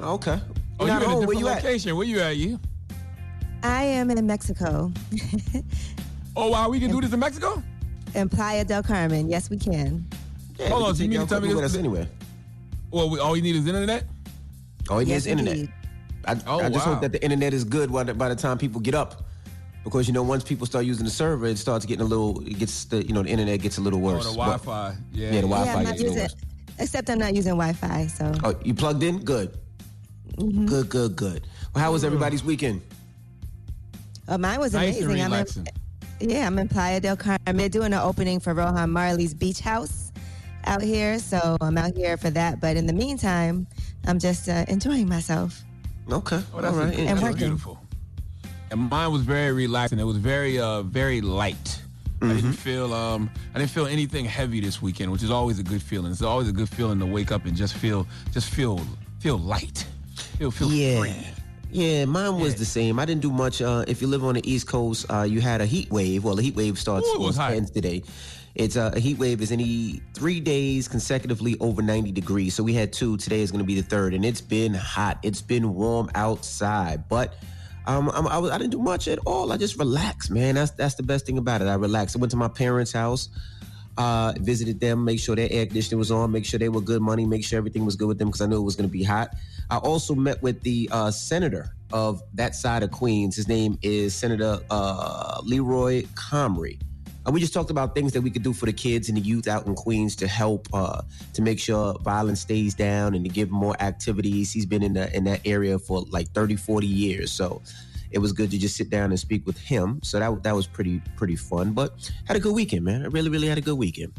Oh, okay. Oh, Not you in a home. Where different you at? location. Where you at? You? I am in Mexico, Oh wow, we can do this in Mexico. in Playa del Carmen. Yes, we can. Yeah, Hold we on, can so you take mean y'all to tell me this- us anywhere? Well, we, all you need is internet. All you need Yes, is internet. indeed. I, Oh, I just wow. hope that the internet is good by the, by the time people get up. Because you know, once people start using the server, it starts getting a little. It gets the you know the internet gets a little Oh, worse. the But- Wi-Fi. Yeah. Yeah, the Wi-Fi yeah, I'm not gets using, worse. except I'm not using Wi-Fi. So Oh, you plugged in? Good. Mm-hmm. Good, good, good. Well, how was everybody's weekend? oh, mine was Nice and amazing. I'm in, yeah, I'm in Playa del Carmen. Doing an opening for Rohan Marley's beach house out here, so I'm out here for that. But in the meantime, I'm just uh, enjoying myself. Okay. Oh, that's All right. a- And that's working. beautiful. And mine was very relaxing. It was very, uh, very light. I Mm-hmm. didn't feel, um, I didn't feel anything heavy this weekend, which is always a good feeling. It's always a good feeling to wake up and just feel, just feel, feel light, feel, feel Yeah. free. Yeah, mine was Yeah. the same. I didn't do much. Uh, if you live on the East Coast, uh, you had a heat wave. Well, the heat wave starts Ooh, it ends today. It's uh, a heat wave is any three days consecutively over 90 degrees. So we had two. Today is going to be the third, and it's been hot. It's been warm outside, but. Um, I'm, I, was, I didn't do much at all. I just relaxed, man. That's that's the best thing about it. I relaxed. I went to my parents' house, uh, visited them, make sure their air conditioning was on, make sure they were good money, make sure everything was good with them because I knew it was going to be hot. I also met with the uh, senator of that side of Queens. His name is Senator uh, Leroy Comrie. And we just talked about things that we could do for the kids and the youth out in Queens to help uh, to make sure violence stays down and to give more activities. He's been in the, in that area for like 30, 40 years. So it was good to just sit down and speak with him. So that that was pretty pretty fun. But had a good weekend, man. I really really had a good weekend.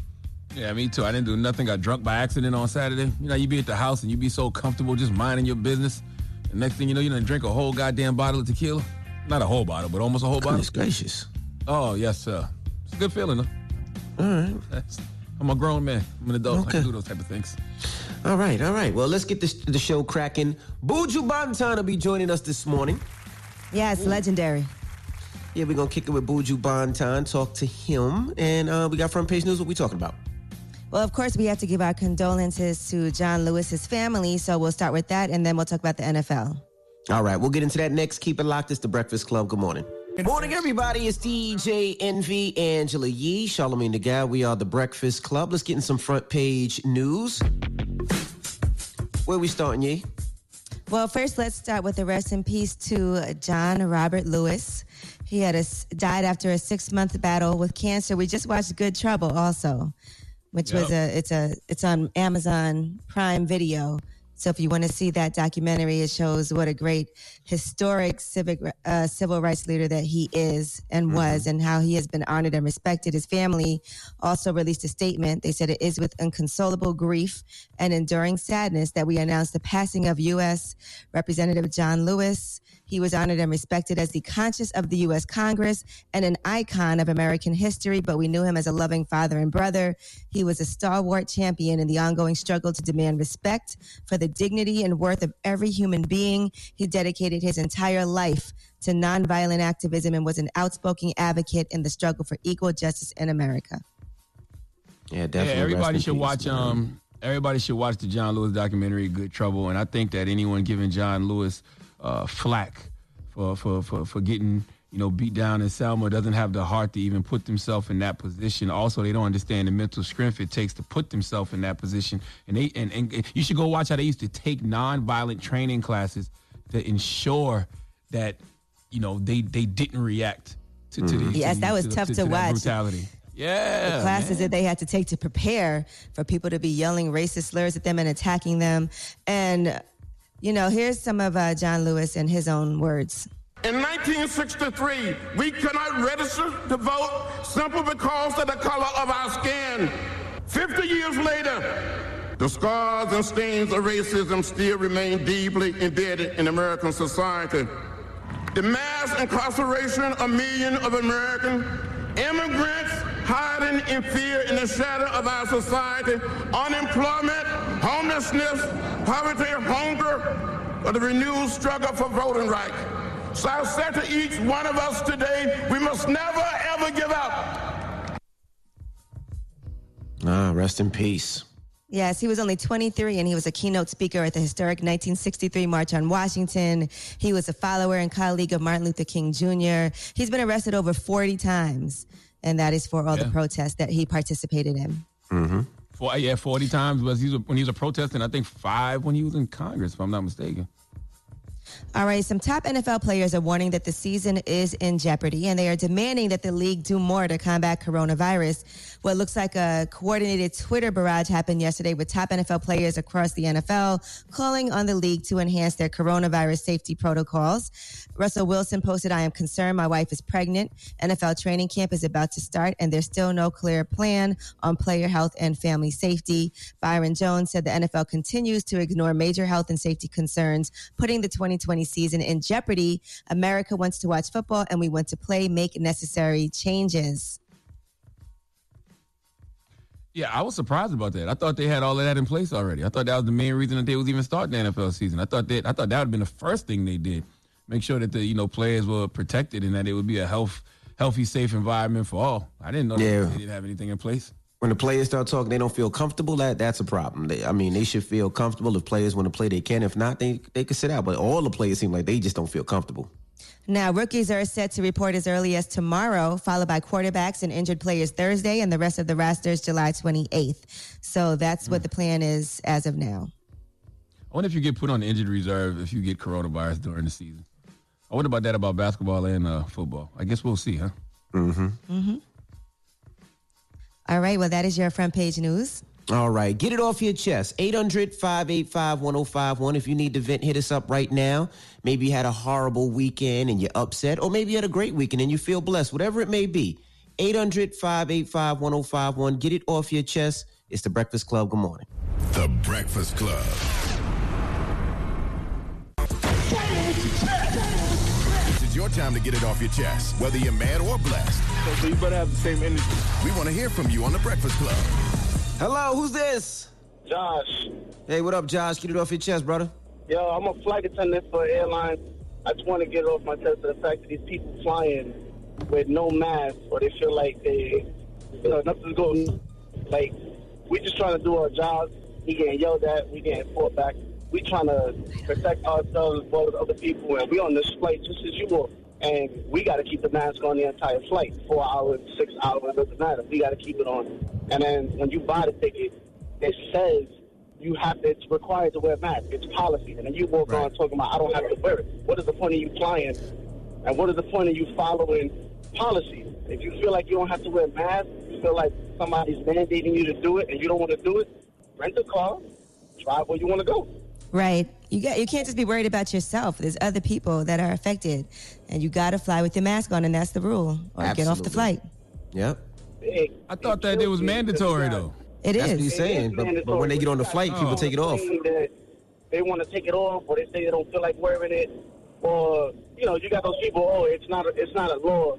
Yeah, me too. I didn't do nothing. Got drunk by accident on Saturday. You know, you be at the house and you be so comfortable just minding your business. And next thing you know, you done drink a whole goddamn bottle of tequila. Not a whole bottle, but almost a whole bottle. Goodness gracious. Oh, yes, sir. It's a good feeling, though. All right. That's- I'm a grown man. I'm an adult. I can do those type of things. All right, all right. Well, let's get this, the show cracking. Buju Banton will be joining us this morning. Yes, legendary. Yeah, we're gonna kick it with Buju Banton, talk to him, and uh, we got front page news. What we talking about? Well, of course, we have to give our condolences to John Lewis's family, so we'll start with that, and then we'll talk about the NFL. All right, we'll get into that next. Keep it locked. It's the Breakfast Club. Good morning. Good morning, everybody. It's DJ Envy, Angela Yee, Charlamagne the Guy. We are the Breakfast Club. Let's get in some front page news. Where we starting, Yee? Well, first, let's start with the rest in peace to John Robert Lewis. He had a, died after a six month battle with cancer. We just watched Good Trouble, also, which was a it's a it's on Amazon Prime Video. So if you want to see that documentary, it shows what a great historic civic uh, civil rights leader that he is and was, and how he has been honored and respected. His family also released a statement. They said it is with inconsolable grief and enduring sadness that we announce the passing of U.S. Representative John Lewis. He was honored and respected as the conscience of the U.S. Congress and an icon of American history, but we knew him as a loving father and brother. He was a stalwart champion in the ongoing struggle to demand respect for the dignity and worth of every human being. He dedicated his entire life to nonviolent activism and was an outspoken advocate in the struggle for equal justice in America. Yeah, definitely. Yeah, everybody should peace, watch. man. Um, everybody should watch the John Lewis documentary, Good Trouble. And I think that anyone giving John Lewis uh, flack for, for for for getting you know, beat down in Selma, doesn't have the heart to even put themselves in that position. Also, they don't understand the mental strength it takes to put themselves in that position. And they and, and you should go watch how they used to take nonviolent training classes to ensure that you know they they didn't react to, to the Yes, to- that was to tough to that watch. brutality. Yeah, classes man. that they had to take to prepare for people to be yelling racist slurs at them and attacking them. And, you know, here's some of uh, John Lewis in his own words. In 1963, we could not register to vote simply because of the color of our skin. 50 years later, the scars and stains of racism still remain deeply embedded in American society. The mass incarceration of millions of American immigrants hiding in fear in the shadow of our society, unemployment, homelessness, poverty, hunger, or the renewed struggle for voting rights. So I said to each one of us today, we must never ever give up. Ah, rest in peace. Yes, he was only 23 and he was a keynote speaker at the historic 1963 March on Washington. He was a follower and colleague of Martin Luther King Jr. He's been arrested over 40 times, and that is for all the protests that he participated in. Yeah, forty times was he was, when he was a protesting. I think five when he was in Congress, if I'm not mistaken. All right, some top NFL players are warning that the season is in jeopardy and they are demanding that the league do more to combat coronavirus. What looks like a coordinated Twitter barrage happened yesterday with top NFL players across the NFL calling on the league to enhance their coronavirus safety protocols. Russell Wilson posted, I am concerned my wife is pregnant. NFL training camp is about to start and there's still no clear plan on player health and family safety. Byron Jones said the NFL continues to ignore major health and safety concerns, putting the 2020 season in jeopardy. America wants to watch football and we want to play, make necessary changes. Yeah, I was surprised about that. I thought they had all of that in place already. I thought that was the main reason that they was even starting the NFL season. I thought that I thought that would have been the first thing they did. Make sure that the you know players were protected and that it would be a health healthy, safe environment for all. I didn't know Yeah. that they didn't have anything in place. When the players start talking, they don't feel comfortable. That that's a problem. They, I mean, they should feel comfortable. If players want to play, they can. If not, they they can sit out. But all the players seem like they just don't feel comfortable. Now, rookies are set to report as early as tomorrow, followed by quarterbacks and injured players Thursday, and the rest of the rosters July 28th. So that's what the plan is as of now. I wonder if you get put on the injured reserve if you get coronavirus during the season. I wonder about that about basketball and uh, football. I guess we'll see, huh? Mm-hmm. Mm-hmm. All right, well, that is your front page news. All right, get it off your chest. 800 585 1051. If you need to vent, hit us up right now. Maybe you had a horrible weekend and you're upset, or maybe you had a great weekend and you feel blessed, whatever it may be. 800 585 1051. Get it off your chest. It's the Breakfast Club. Good morning. The Breakfast Club. This is your time to get it off your chest, whether you're mad or blessed. So you better have the same energy. We want to hear from you on The Breakfast Club. Hello, who's this? Josh, Hey, what up, Josh? Get it off your chest, brother. yo, I'm a flight attendant for airlines. I just want to get off my chest the fact that these people flying with no mask or they feel like they, you know, nothing's going. Like, we just trying to do our jobs. We getting yelled at. We getting fought back. We trying to protect ourselves as well as other people. And we on this flight just as you are. And we got to keep the mask on the entire flight. Four hours, six hours, doesn't matter. We got to keep it on. And then when you buy the ticket, it says you have to, it's required to wear a mask. It's policy. And then you walk on talking about I don't have to wear it. What is the point of you flying? And what is the point of you following policy? If you feel like you don't have to wear a mask, you feel like somebody's mandating you to do it and you don't want to do it, rent a car, drive where you want to go. Right. You got you can't just be worried about yourself. There's other people that are affected. And you gotta fly with your mask on and that's the rule. Or get off the flight. Yep. It- I thought that it was mandatory though. It That's what is. he's saying. But, but when they get on the flight, people oh. take it off. They want to take it off, or they say they don't feel like wearing it, or you know, you got those people. Oh, it's not. A, it's not a law.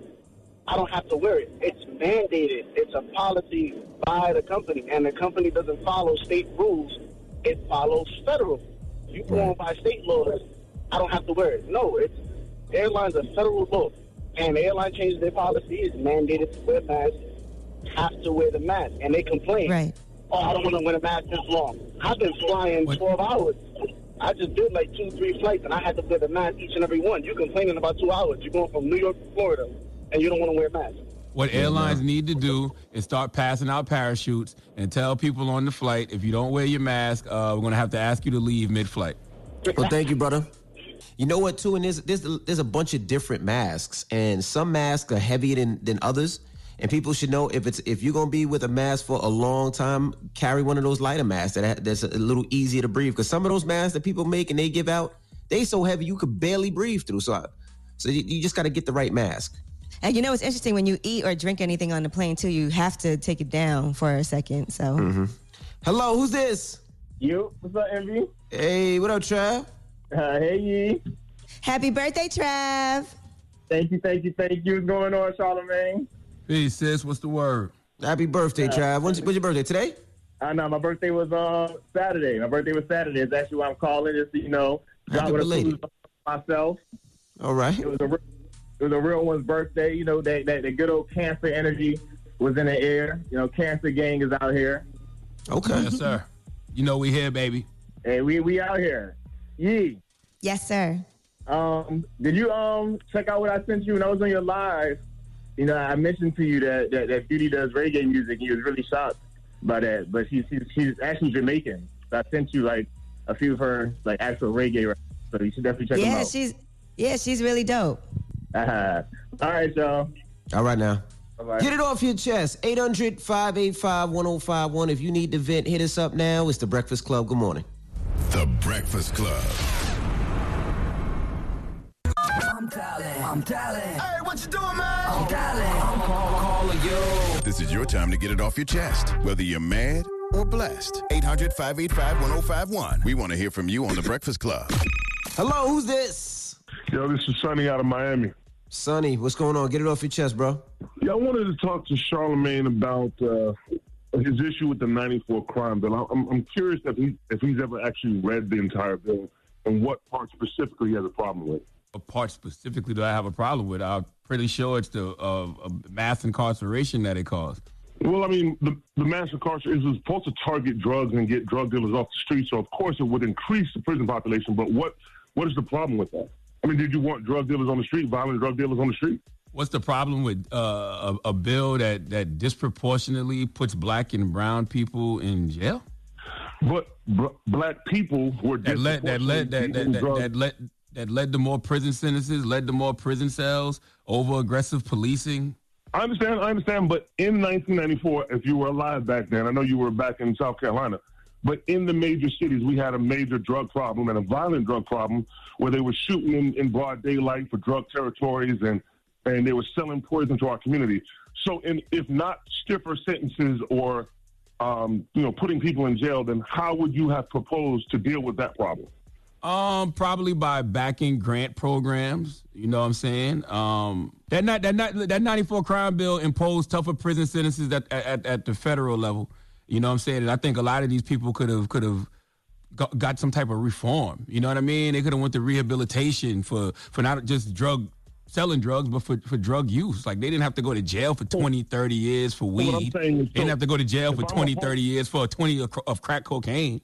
I don't have to wear it. It's mandated. It's a policy by the company, and the company doesn't follow state rules. It follows federal. You go on by state laws. I don't have to wear it. No, it's airlines are federal law, and the airline changes their policy. It's mandated to wear masks. Have to wear the mask, and they complain. Right. Oh, I don't want to wear a mask this long. I've been flying What- 12 hours. I just did like two, three flights, and I had to wear the mask each and every one. You complaining about two hours? You're going from New York to Florida, and you don't want to wear a mask. What airlines need to do is start passing out parachutes and tell people on the flight if you don't wear your mask, uh, we're going to have to ask you to leave mid-flight. Well, thank you, brother. You know what, too? And there's, there's, there's a bunch of different masks, and some masks are heavier than, than others. And people should know if it's if you're gonna be with a mask for a long time, carry one of those lighter masks that that's a little easier to breathe. Because some of those masks that people make and they give out, they so heavy you could barely breathe through. So, I, so you, you just got to get the right mask. And you know it's interesting when you eat or drink anything on the plane too, you have to take it down for a second. So Mm-hmm. Hello, who's this? You, what's up, Envy? Hey, what up, Trav? Uh, hey, Yee. happy birthday, Trav. Thank you, thank you, thank you. What's going on, Charlamagne? Hey, sis, what's the word? Happy birthday, Trav. When's, when's your birthday today? I know my birthday was uh, Saturday. My birthday was Saturday. It's actually why I'm calling, just so you know. Happy Got with belated. myself. All right. It was a re- it was a real one's birthday. You know that that the good old cancer energy was in the air. You know, cancer gang is out here. Okay. Yes, sir. You know we here, baby. Hey, we we out here. Yee. Yes, sir. Um, did you um check out what I sent you when I was on your live? You know, I mentioned to you that that, that Beauty does reggae music. and You was really shocked by that, but she's she's, she's actually Jamaican. So I sent you like a few of her like actual reggae. records. So you should definitely check them out. Yeah, she's yeah, she's really dope. Uh-huh. All right, y'all. All right now. Bye-bye. Get it off your chest. 800 585 1051. If you need to vent, hit us up now. It's The Breakfast Club. Good morning. The Breakfast Club. I'm dialing. I'm dialing. Hey, what you doing, man? I'm dialing. I'm call, calling you. This is your time to get it off your chest, whether you're mad or blessed. 800 585 1051. We want to hear from you on The Breakfast Club. Hello, who's this? Yo, this is Sonny out of Miami. Sonny, what's going on? Get it off your chest, bro. Yeah, I wanted to talk to Charlamagne about uh, his issue with the 94 crime bill. I'm, I'm curious if, he, if he's ever actually read the entire bill and what part specifically he has a problem with. What part specifically do I have a problem with? I'm pretty sure it's the uh, uh, mass incarceration that it caused. Well, I mean, the, the mass incarceration is supposed to target drugs and get drug dealers off the street, so of course it would increase the prison population. But what what is the problem with that? I mean, did you want drug dealers on the street, violent drug dealers on the street? What's the problem with uh, a, a bill that, that disproportionately puts black and brown people in jail? But br- black people were That led that led that that, that, that led that led to more prison sentences, led to more prison cells, over aggressive policing. I understand, I understand, but in 1994, if you were alive back then, I know you were back in South Carolina, but in the major cities, we had a major drug problem and a violent drug problem where they were shooting in, in broad daylight for drug territories and, and they were selling poison to our community. So, in, if not stiffer sentences or, um, you know, putting people in jail, then how would you have proposed to deal with that problem? Um, probably by backing grant programs. You know what I'm saying? Um, that not that not that 94 crime bill imposed tougher prison sentences at, at at the federal level. You know what I'm saying? And I think a lot of these people could have could have got, got some type of reform. You know what I mean? They could have went to rehabilitation for for not just drug selling drugs, but for, for drug use. Like they didn't have to go to jail for 20, 30 years for weed. is, They didn't have to go to jail for I'm 20, 30 years for 20 of, of crack cocaine.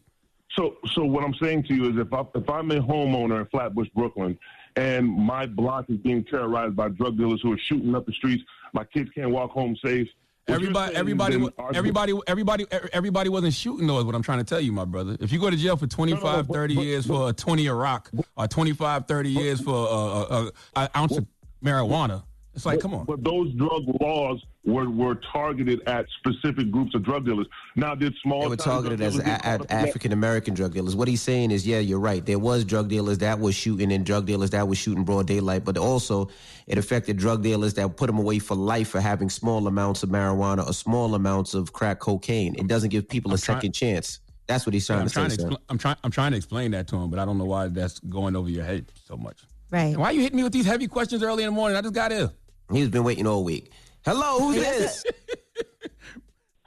So, so what I'm saying to you is, if I, if I'm a homeowner in Flatbush, Brooklyn, and my block is being terrorized by drug dealers who are shooting up the streets, my kids can't walk home safe. Everybody, everybody, is wa- then our- everybody, everybody, everybody wasn't shooting though. Is what I'm trying to tell you, my brother. If you go to jail for 25, but- 30 but- years for a 20 a rock, or 25, 30 years for a, a, a, a ounce of marijuana, it's like, come on. But those drug laws were, were targeted at specific groups of drug dealers. Now, did small They were targeted as dealers a- get caught a- up in that? African American drug dealers. What he's saying is, yeah, you're right. There was drug dealers that was shooting and drug dealers that was shooting broad daylight, but also it affected drug dealers that put them away for life for having small amounts of marijuana or small amounts of crack cocaine. It doesn't give people a trying- second chance. That's what he's trying I'm to trying say. to, sir. expl- I'm trying, I'm trying to explain that to him, but I don't know why that's going over your head so much. Right. And why you hitting me with these heavy questions early in the morning? I just got here. He's been waiting all week. Hello, who's this?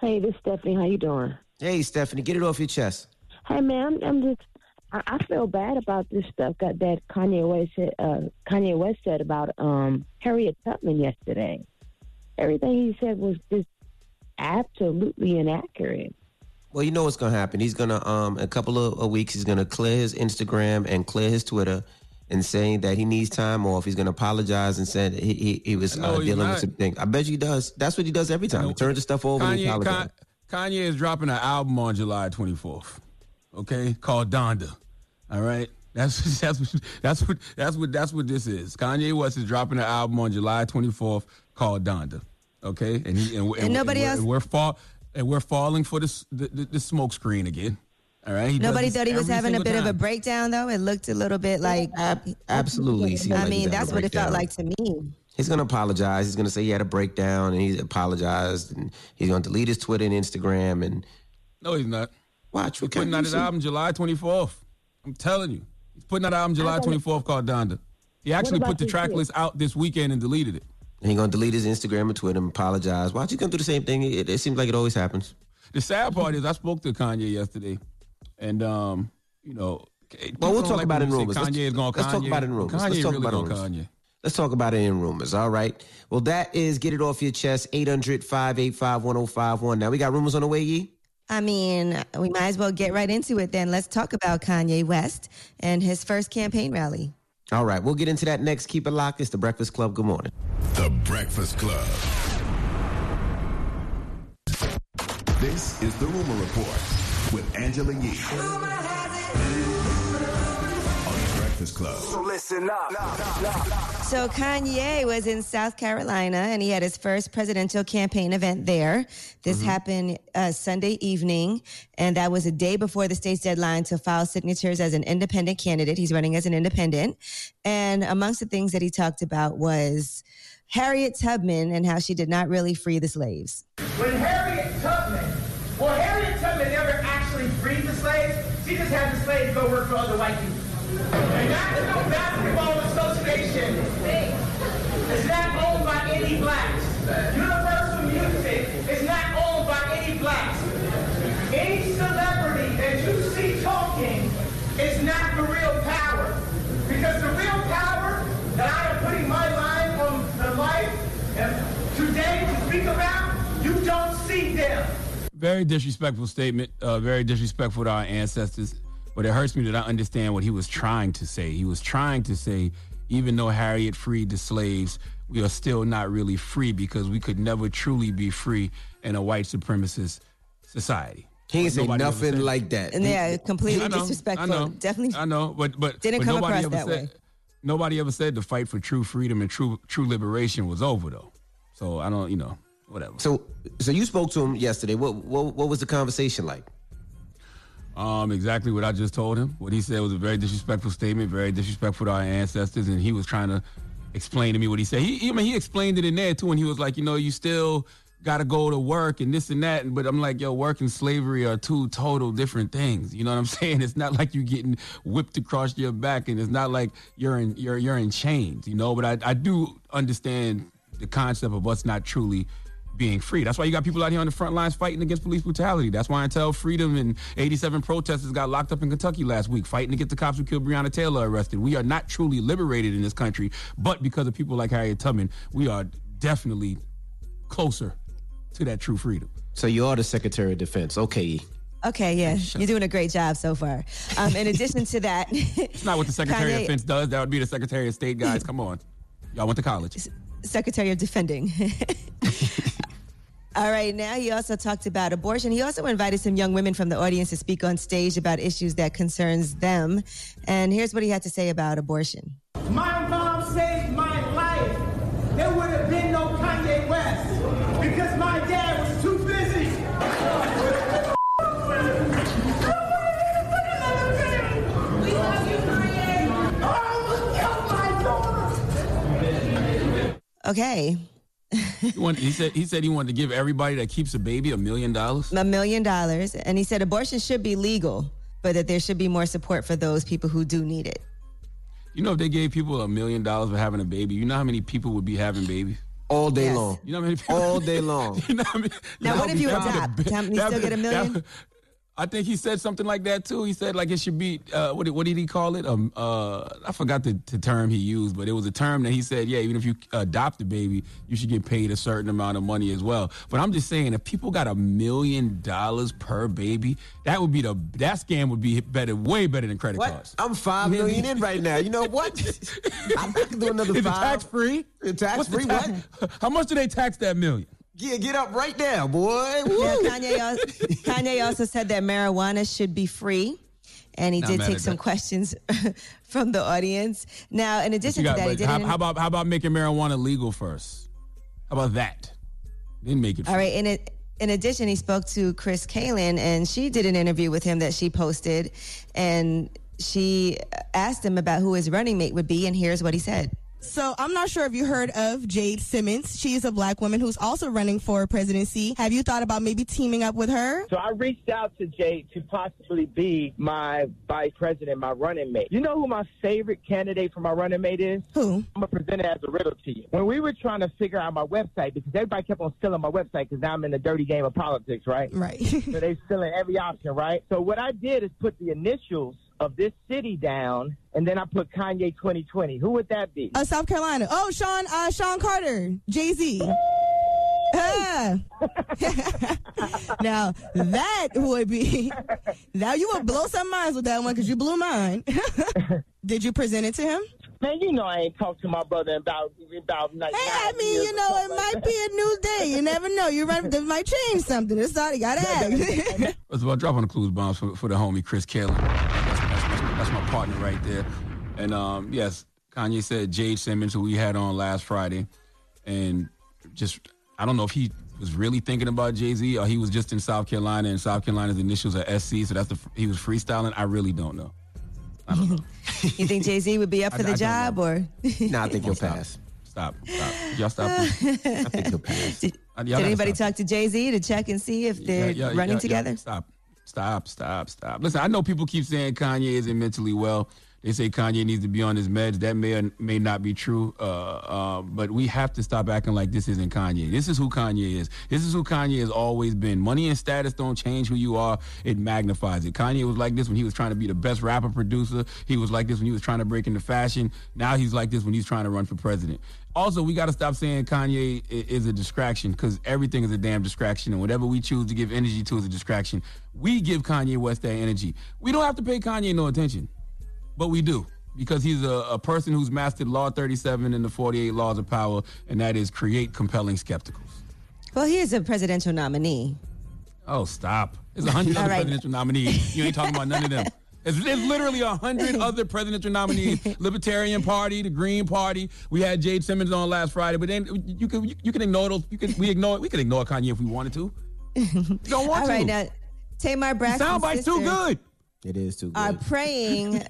Hey, this is Stephanie. How you doing? hey, Stephanie, get it off your chest. Hey, man, I'm, I'm just. I, I feel bad about this stuff that, that Kanye West said. Uh, Kanye West said about um, Harriet Tubman yesterday. Everything he said was just absolutely inaccurate. Well, you know what's gonna happen. He's gonna um a couple of, of weeks. He's gonna clear his Instagram and clear his Twitter, and saying that he needs time off. He's gonna apologize and said he he, he was No, uh, dealing with some things. I bet you he does. That's what he does every time. He turns the stuff over and he Kanye, apologizes. Kanye is dropping an album on July 24th. Okay, called Donda. All right, that's that's what that's what that's what that's what this is. Kanye West is dropping an album on July 24th called Donda. Okay, and he and, And nobody we're, else- And we're fall and we're falling for this the, the, the smoke screen again. All right, He Nobody thought he was having a single bit of a breakdown, though. It looked a little bit like. Absolutely. he I like mean, that's a what it felt like to me. He's gonna apologize. He's gonna say he had a breakdown and he apologized and he's gonna delete his Twitter and Instagram and No, he's not. watch. He's what putting out his album July 24th. I'm telling you, he's putting out an album July 24th called Donda. He actually put the track list out this weekend and deleted it. And he's gonna delete his Instagram and Twitter and apologize. Watch, he's gonna do the same thing. It, it seems like it always happens. The sad part is I spoke to Kanye yesterday, and um, you know, Well, we'll talk like about it in rumors. say Let's- Kanye is going Kanye. let's talk about it in rumors. Kanye Let's talk really about in going rumors. Kanye. Let's talk about it in rumors. All right. Well, that is get it off your chest. 800 585 1051. Now we got rumors on the way, Yee. I mean, we might as well get right into it then. Let's talk about Kanye West and his first campaign rally. All right. We'll get into that next. Keep it locked. It's the Breakfast Club. Good morning. The Breakfast Club. This is the Rumor Report with Angela Yee. On the Breakfast Club. So listen up. So Kanye was in South Carolina and he had his first presidential campaign event there. This happened uh, Sunday evening, and that was a day before the state's deadline to file signatures as an independent candidate. He's running as an independent, and amongst the things that he talked about was Harriet Tubman and how she did not really free the slaves. When Harriet Tubman, Very disrespectful statement. Uh, very disrespectful to our ancestors. But it hurts me that I understand what he was trying to say. He was trying to say, even though Harriet freed the slaves, we are still not really free because we could never truly be free in a white supremacist society. He ain't say nothing said- like that. And yeah, completely I know, disrespectful. I know, Definitely I know, but but didn't but come nobody across ever that said, way. Nobody ever said the fight for true freedom and true true liberation was over though. So I don't, you know, whatever. So, so you spoke to him yesterday. What, what, what was the conversation like? Um, exactly what I just told him. What he said was a very disrespectful statement, very disrespectful to our ancestors, and he was trying to explain to me what he said. He, I mean, he explained it in there too, and he was like, you know, you still got to go to work and this and that. But I'm like, yo, work and slavery are two total different things. You know what I'm saying? It's not like you're getting whipped across your back, and it's not like you're in you're you're in chains. You know, but I I do understand the concept of us not truly being free. That's why you got people out here on the front lines fighting against police brutality. That's why until Freedom and 87 protesters got locked up in Kentucky last week fighting to get the cops who killed Breonna Taylor arrested. We are not truly liberated in this country, but because of people like Harriet Tubman, we are definitely closer to that true freedom. So you are the Secretary of Defense. Okay. Okay, yeah, you're doing a great job so far. Um, in addition to that, It's not what the Secretary Kanye- of Defense does. That would be the Secretary of State, guys. Come on. Y'all went to college. Secretary of Defending. All right, now he also talked about abortion. He also invited some young women from the audience to speak on stage about issues that concerns them. And here's what he had to say about abortion. My mom saved my Okay, He, wanted, he said he said he wanted to give everybody that keeps a baby a million dollars. a million dollars. And he said abortion should be legal, but that there should be more support for those people who do need it. You know, if they gave people a million dollars for having a baby, you know how many people would be having babies? All day Yes. long. You know how many people? All day long. you know how many, Now, what if you that'd be adopt? the Can you still get a million? that'd- I think he said something like that too. He said like it should be uh, what, did, what did he call it? Um, uh, I forgot the, the term he used, but it was a term that he said, yeah, even if you adopt a baby, you should get paid a certain amount of money as well. But I'm just saying, if people got a million dollars per baby, that would be the that scam would be better, way better than credit What? cards. I'm five million in right now. You know what? I'm not gonna do another Is it five. tax free? Tax free? What? How much do they tax that million? Get get up right now, boy. Now, Kanye, al- Kanye also said that marijuana should be free. And he Not did take some that. questions from the audience. Now, in addition got- to that, he did how, how about how about making marijuana legal first? How about that? Then make it. All right. In it, in addition, he spoke to Kris Kaylin, and she did an interview with him that she posted, and she asked him about who his running mate would be, and here's what he said. So I'm not sure if you heard of Jade Simmons. She is a black woman who's also running for presidency. Have you thought about maybe teaming up with her? So I reached out to Jade to possibly be my vice president, my running mate. You know who my favorite candidate for my running mate is? Who? I'm gonna present it as a riddle to you. When we were trying to figure out my website, because everybody kept on stealing my website, because now I'm in the dirty game of politics, right? Right. so they're stealing every option, right? So what I did is put the initials of this city down, and then I put Kanye 2020. Who would that be? Uh, South Carolina. Oh, Sean, uh, Sean Carter, Jay Z. Ah. now that would be. Now you would blow some minds with that one because you blew mine. Did you present it to him? Man, you know I ain't talked to my brother about about. Like, Hey, I mean, you know, it might be a new day. You never know. You run, this might change something. It's all you gotta ask. First of all, dropping the clues bombs for, for the homie Kris Kaylin. That's, my partner right there. And um, yes, Kanye said Jade Simmons, who we had on last Friday, and just I don't know if he was really thinking about Jay Z or he was just in South Carolina and South Carolina's initials are SC, so that's the he was freestyling. I really don't know. I don't know. you think Jay Z would be up for I the don't job, or Nah, I think he'll pass. Stop, stop, y'all stop. I think he'll pass. did, y'all did anybody stop. talk to Jay Z to check and see if they're Yeah, yeah, running yeah, together? yeah. Stop. Stop, stop, stop. Listen, I know people keep saying Kanye isn't mentally well. They say Kanye needs to be on his meds. That may or may not be true. Uh, uh, but we have to stop acting like this isn't Kanye. This is who Kanye is. This is who Kanye has always been. Money and status don't change who you are. It magnifies it. Kanye was like this when he was trying to be the best rapper producer. He was like this when he was trying to break into fashion. Now he's like this when he's trying to run for president. Also, we got to stop saying Kanye is a distraction because everything is a damn distraction, and whatever we choose to give energy to is a distraction. We give Kanye West that energy. We don't have to pay Kanye no attention, but we do because he's a, a person who's mastered Law 37 and the 48 Laws of Power, and that is create compelling spectacles. Well, he is a presidential nominee. Oh, stop! There's a hundred other right. presidential nominees. You ain't talking about none of them. There's, there's literally a hundred other presidential nominees. Libertarian Party, the Green Party. We had Jade Simmons on last Friday, but then you can you, you can ignore those. You can we ignore we can ignore Kanye if we wanted to. You don't want All to. right, now Tamar Braxton's Soundbite's too good. It is too good. Are good. praying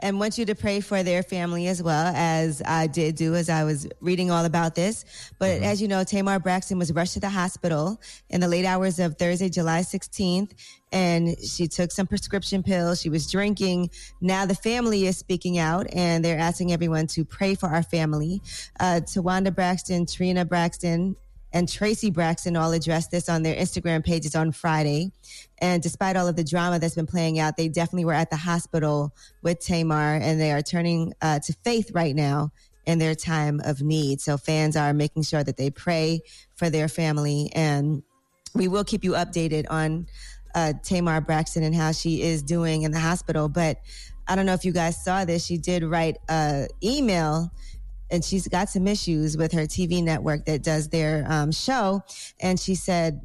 and want you to pray for their family as well as I did do as I was reading all about this. But Mm-hmm. as you know, Tamar Braxton was rushed to the hospital in the late hours of Thursday, July 16th, and she took some prescription pills. She was drinking. Now the family is speaking out and they're asking everyone to pray for our family. Uh, Towanda Braxton, Trina Braxton, and Traci Braxton all addressed this on their Instagram pages on Friday. And despite all of the drama that's been playing out, they definitely were at the hospital with Tamar and they are turning uh, to faith right now in their time of need. So fans are making sure that they pray for their family. And we will keep you updated on uh, Tamar Braxton and how she is doing in the hospital. But I don't know if you guys saw this. She did write an email and she's got some issues with her TV network that does their um, show. And she said,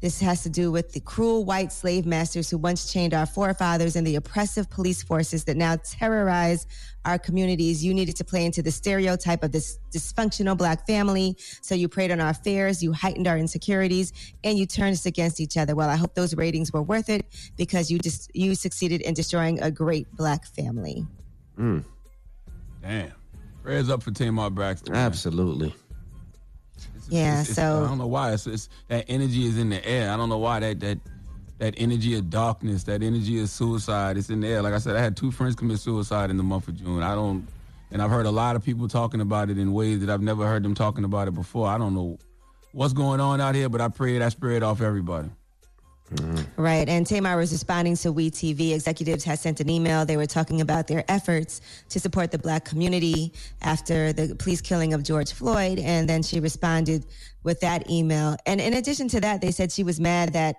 this has to do with the cruel white slave masters who once chained our forefathers and the oppressive police forces that now terrorize our communities. You needed to play into the stereotype of this dysfunctional black family. So you preyed on our fears, you heightened our insecurities, and you turned us against each other. Well, I hope those ratings were worth it because you just you succeeded in destroying a great black family. Mm, Damn. Prayers up for Tamar Braxton. man. absolutely. Yeah, It's- it's- so I don't know why. It's, it's that energy is in the air. I don't know why that that that energy of darkness, that energy of suicide, it's in the air. Like I said, I had two friends commit suicide in the month of June. I don't, and I've heard a lot of people talking about it in ways that I've never heard them talking about it before. I don't know what's going on out here, but I pray that spirit off everybody. Mm-hmm. Right. And Tamar was responding to We TV. Executives had sent an email. They were talking about their efforts to support the black community after the police killing of George Floyd. And then she responded with that email. And in addition to that, they said she was mad that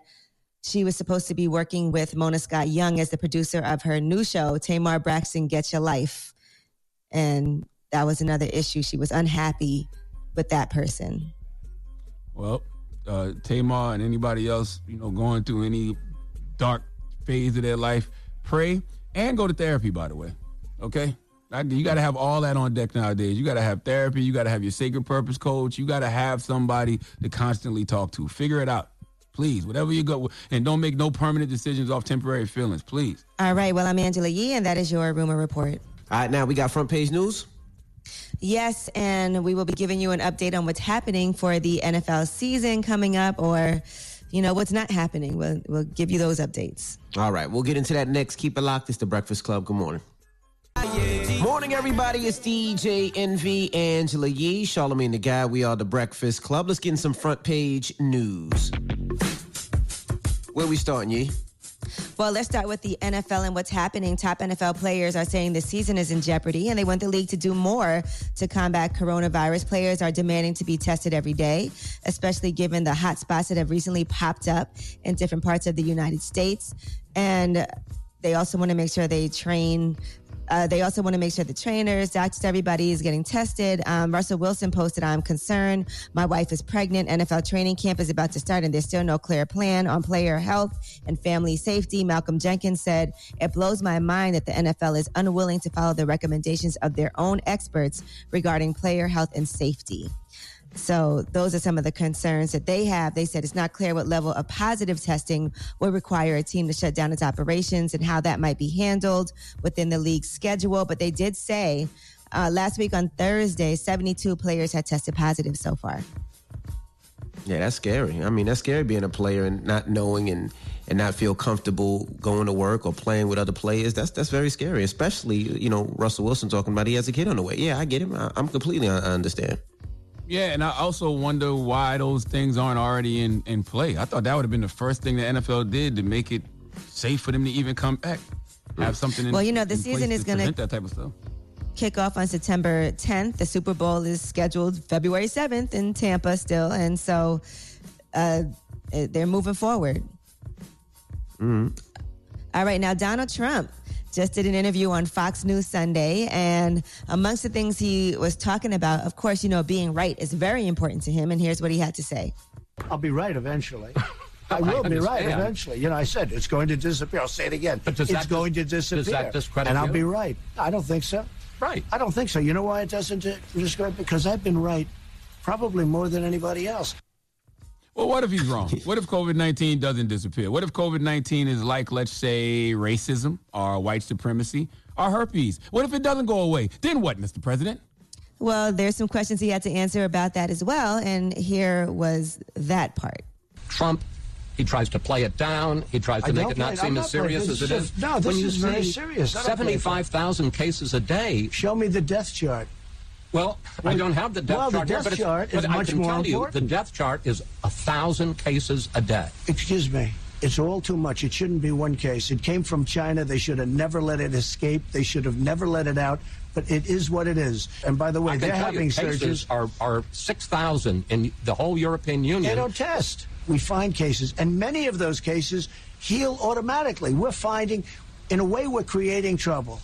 she was supposed to be working with Mona Scott Young as the producer of her new show, Tamar Braxton Get Your Life. And that was another issue. She was unhappy with that person. Well, uh, Tamar and anybody else, you know, going through any dark phase of their life, pray and go to therapy. By the way, okay. You got to have all that on deck nowadays. You got to have therapy. You got to have your sacred purpose coach. You got to have somebody to constantly talk to. Figure it out, please. Whatever you go, and don't make no permanent decisions off temporary feelings, please. All right. Well, I'm Angela Yee, and that is your rumor report. All right, now we got front page news. Yes, and we will be giving you an update on what's happening for the NFL season coming up, or you know what's not happening. We'll we'll give you those updates. All right, we'll get into that next. Keep it locked. It's the Breakfast Club. Good morning. Morning, everybody. It's DJ Envy, Angela Yee, Charlemagne the Guy. We are the Breakfast Club. Let's get in some front page news. Where we starting, Yee? Well, let's start with the NFL and what's happening. Top NFL players are saying the season is in jeopardy and they want the league to do more to combat coronavirus. Players are demanding to be tested every day, especially given the hot spots that have recently popped up in different parts of the United States. And they also want to make sure they train. Uh, they also want to make sure the trainers, doctors, everybody is getting tested. Um, Russell Wilson posted, I'm concerned. My wife is pregnant. NFL training camp is about to start, and there's still no clear plan on player health and family safety. Malcolm Jenkins said, It blows my mind that the NFL is unwilling to follow the recommendations of their own experts regarding player health and safety. So those are some of the concerns that they have. They said it's not clear what level of positive testing would require a team to shut down its operations and how that might be handled within the league's schedule. But they did say uh, last week on Thursday, 72 players had tested positive so far. Yeah, that's scary. I mean, that's scary being a player and not knowing and and not feel comfortable going to work or playing with other players. That's that's very scary. Especially, you know, Russell Wilson talking about he has a kid on the way. Yeah, I get him. I, I'm completely I understand. Yeah, and I also wonder why those things aren't already in, in play. I thought that would have been the first thing the NFL did to make it safe for them to even come back. Have something in Well, you know, the season place is to gonna- that type of stuff. Kick off on September 10th. The Super Bowl is scheduled February 7th in Tampa still. And so uh, they're moving forward. All right, now Donald Trump just did an interview on Fox News Sunday, and amongst the things he was talking about, of course, you know, being right is very important to him. And here's what he had to say. I'll be right eventually. I will be right eventually. You know, I said it's going to disappear. I'll say it again. But does it's that going dis- to disappear. does that discredit And I'll you? be right. I don't think so. Right. I don't think so. You know why it doesn't discredit? Because I've been right probably more than anybody else. Well, what if he's wrong? what if COVID 19 doesn't disappear? What if COVID 19 is like, let's say, racism or white supremacy or herpes? What if it doesn't go away? Then what, Mr. President? Well, there's some questions he had to answer about that as well, and here was that part. Trump, he tries to play it down. He tries I to make it not play seem I'm as serious as it This is. is- no, this when you is very serious. I don't play it. 75,000 cases a day. Show me the death chart. Well, I don't have the death Well, the chart here, death but, chart is but I much can more tell you important. the death chart is a thousand cases a day. Excuse me. It's all too much. It shouldn't be one case. It came from China. They should have never let it escape. They should have never let it out. But it is what it is. And by the way, they're having you surges. are, are 6,000 in the whole European Union. They don't test. We find cases, and many of those cases heal automatically. We're finding, in a way, we're creating trouble.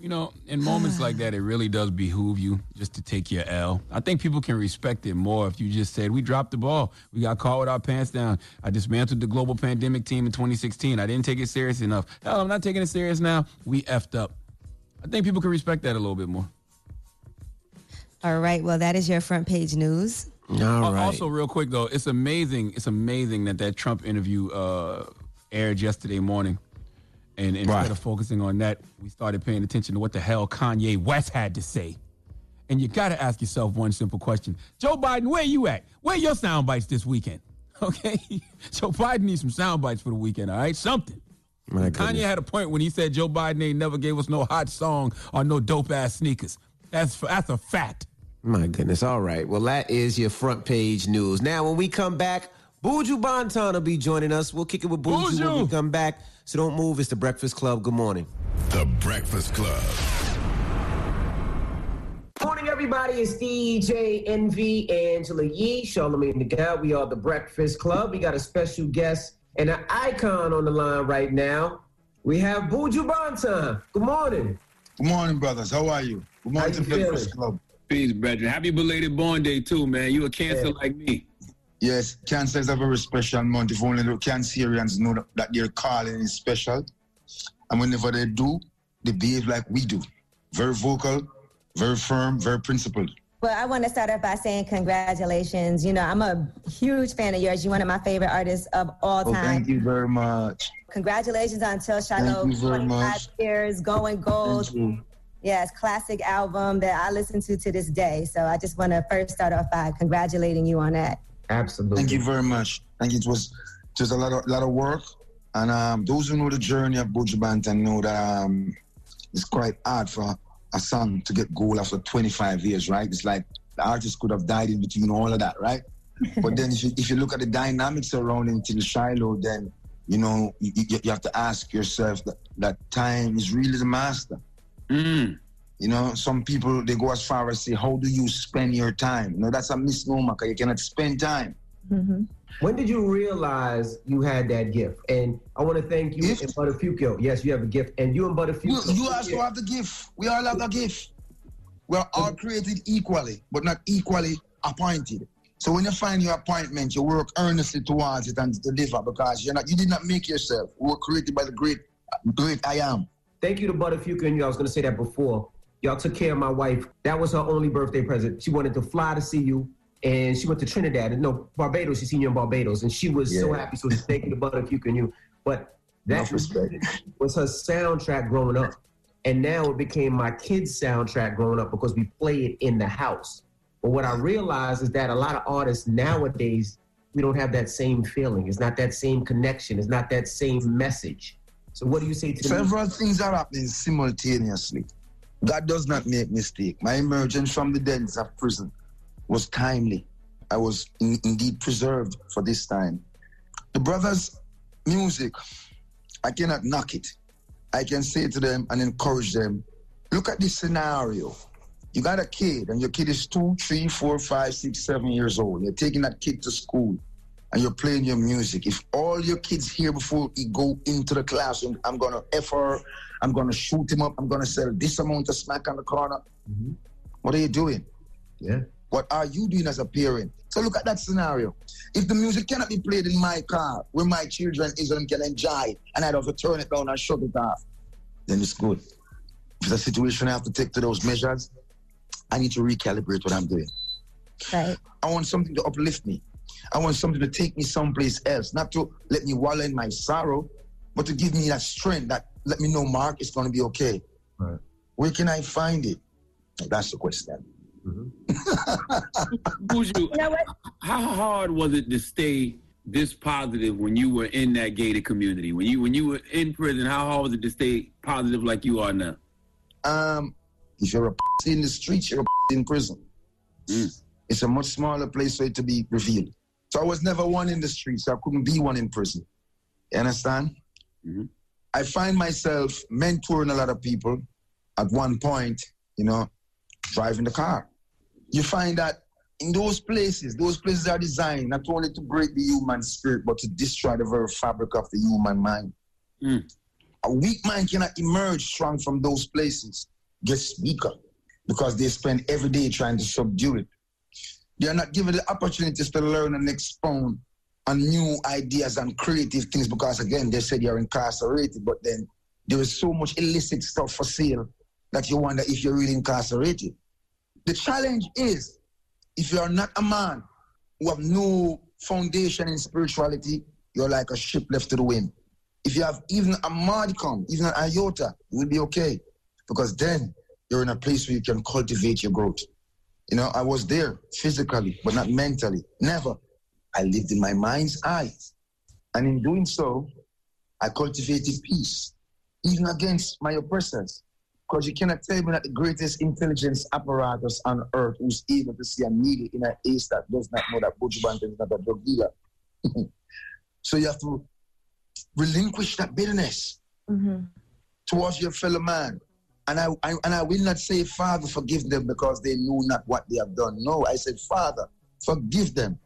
You know, in moments like that, it really does behoove you just to take your L. I think people can respect it more if you just said, We dropped the ball. We got caught with our pants down. I dismantled the global pandemic team in 2016. I didn't take it serious enough. Hell, I'm not taking it serious now. We effed up. I think people can respect that a little bit more. All right, well, that is your front page news. All Al- right. Also, real quick though, it's amazing. It's amazing that that Trump interview uh, aired yesterday morning, and instead Right. of focusing on that, we started paying attention to what the hell Kanye West had to say. And you got to ask yourself one simple question: Joe Biden, where you at? Where your sound bites this weekend? Okay, Joe Biden needs some sound bites for the weekend. All right, something. Kanye goodness. had a point when he said Joe Biden ain't never gave us no hot song or no dope ass sneakers. That's that's a fact. My goodness. All right. Well, that is your front page news. Now, when we come back, Buju Banton will be joining us. We'll kick it with Buju, when we come back. So don't move. It's the Breakfast Club. Good morning. The Breakfast Club. Morning, everybody. It's DJ Envy, Angela Yee, Charlamagne the Guy. We are the Breakfast Club. We got a special guest and an icon on the line right now. We have Buju Banton. Good morning. Good morning, brothers. How are you? Good morning How to you Breakfast feeling? Club. Peace, brethren. Happy belated born day too, man. You a cancer Yeah. like me. Yes, cancer is a very special month. If only the Cancerians know that, their calling is special. And whenever they do, they behave like we do. Very vocal, very firm, very principled. Well, I want to start off by saying congratulations. You know, I'm a huge fan of yours. You're one of my favorite artists of all time. Oh, thank you very much. Congratulations on Till Thank you very 25 much. years, going gold. Thank you. Yes, classic album that I listen to to this day. So I just want to first start off by congratulating you on that. Absolutely. Thank you very much. Thank you. It was just a lot of lot of work. And um, those who know the journey of Buju Banton know that um, it's quite hard for a song to get gold after 25 years, right? It's like the artist could have died in between all of that, right? but then if you, if you look at the dynamics surrounding Till Shiloh, then you know you, you have to ask yourself that, that time is really the master. Mm. You know, some people they go as far as say, "How do you spend your time?" You know, that's a misnomer. 'cause you cannot spend time. Mm-hmm. When did you realize you had that gift? And I want to thank you and Butterfucio. Yes, you have a gift. And you and You, Butterfucio. you also have the gift. We all have the gift. We are all created equally, but not equally appointed. So when you find your appointment, you work earnestly towards it and deliver because you're not you did not make yourself. We were created by the great great I am. Thank you to Butterfucio and you. I was going to say that before. Y'all took care of my wife. That was her only birthday present. She wanted to fly to see you. And she went to Trinidad. and No, Barbados. She seen you in Barbados. And she was so happy. So thank you to Butterfucio and you. But that respect. was her soundtrack growing up. And now it became my kids' soundtrack growing up because we play it in the house. But what I realized is that a lot of artists nowadays, we don't have that same feeling. It's not that same connection. It's not that same message. So what do you say to the Several things are happening simultaneously. God does not make mistake. My emergence from the dens of prison was timely. I was in, indeed preserved for this time. The brothers' music, I cannot knock it. I can say to them and encourage them. Look at this scenario. You got a kid, and your kid is two, three, four, five, six, seven years old. You're taking that kid to school, and you're playing your music. If all your kids here before he go into the classroom, I'm gonna F her, I'm gonna shoot him up, I'm gonna sell this amount of smack on the corner. Mm-hmm. What are you doing? Yeah. What are you doing as a parent? So look at that scenario. If the music cannot be played in my car where my children is and can enjoy it, and I don't have to turn it down and shut it off, then it's good. If it's a situation I have to take to those measures, I need to recalibrate what I'm doing. Right. I want something to uplift me. I want something to take me someplace else, not to let me wallow in my sorrow, but to give me that strength that let me know, Mark, it's going to be okay. Where can I find it? That's the question. Buju, how hard was it to stay this positive when you were in that gated community? When you when you were in prison, how hard was it to stay positive like you are now? Um, if you're a p- in the streets, you're a p- in prison. It's a much smaller place for it to be revealed. So I was never one in the streets. So I couldn't be one in prison. You understand? Mm-hmm. I find myself mentoring a lot of people. At one point, you know, driving the car. You find that in those places, those places are designed not only to break the human spirit, but to destroy the very fabric of the human mind. Mm. A weak mind cannot emerge strong from those places, get weaker, because they spend every day trying to subdue it. They are not given the opportunities to learn and expound on new ideas and creative things because, again, they said you're incarcerated, but then there is so much illicit stuff for sale that you wonder if you're really incarcerated. The challenge is if you are not a man who have no foundation in spirituality, you're like a ship left to the wind. If you have even a modicum, even an iota, you will be okay. Because then you're in a place where you can cultivate your growth. You know, I was there physically, but not mentally. Never. I lived in my mind's eyes. And in doing so, I cultivated peace, even against my oppressors. Because you cannot tell me that the greatest intelligence apparatus on earth who's able to see a needle in an haystack that does not know that Banton is not a drug dealer. so you have to relinquish that bitterness mm-hmm. towards your fellow man. And I, I and I will not say, Father, forgive them because they know not what they have done. No, I said, Father, forgive them,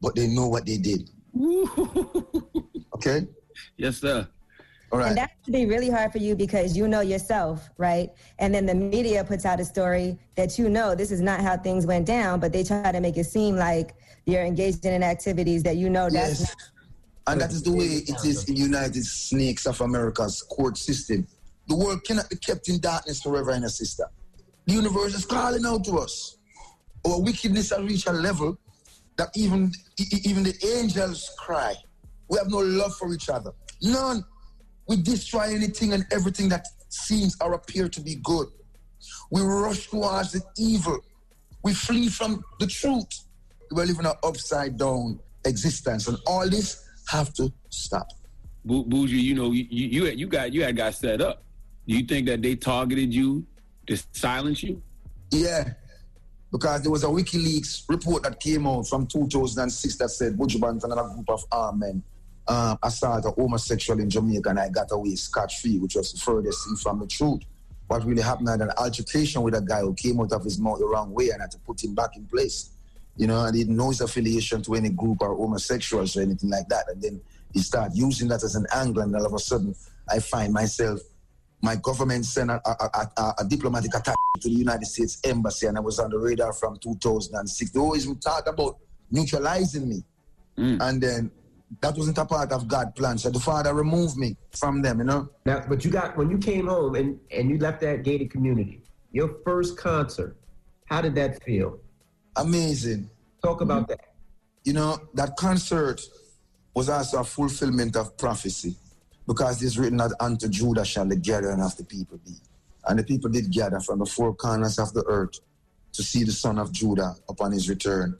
but they know what they did. okay? Yes, sir. All right. And that would be really hard for you because you know yourself, right? And then the media puts out a story that you know this is not how things went down, but they try to make it seem like you're engaged in activities that you know that's Yes. And that is the way it is in United Snakes of America's court system. The world cannot be kept in darkness forever, and a sister. The universe is calling out to us. Our wickedness has reached a level that even even the angels cry. We have no love for each other. None. We destroy anything and everything that seems or appear to be good. We rush towards the evil. We flee from the truth. We're living an upside down existence, and all this have to stop. Buju, you know, you you you got you had got set up. Do you think that they targeted you to silence you? Yeah, because there was a WikiLeaks report that came out from 2006 that said Buju Banton and a group of armed men uh, assaulted a homosexual in Jamaica and I got away scot-free, which was the furthest thing from the truth. What really happened, had an altercation with a guy who came out of his mouth the wrong way and had to put him back in place. You know, I didn't know his affiliation to any group or homosexuals or anything like that. And then he started using that as an angle and all of a sudden I find myself my government sent a, a, a, a, a diplomatic attack to the United States Embassy, and I was on the radar from 2006. They always would talk about neutralizing me, mm. and then that wasn't a part of God's plan. So the Father removed me from them, you know. Now, but you got when you came home and and you left that gated community, your first concert. How did that feel? Amazing. Talk about mm-hmm. that. You know, that concert was also a fulfillment of prophecy because it's written that unto Judah shall the gathering of the people be. And the people did gather from the four corners of the earth to see the son of Judah upon his return.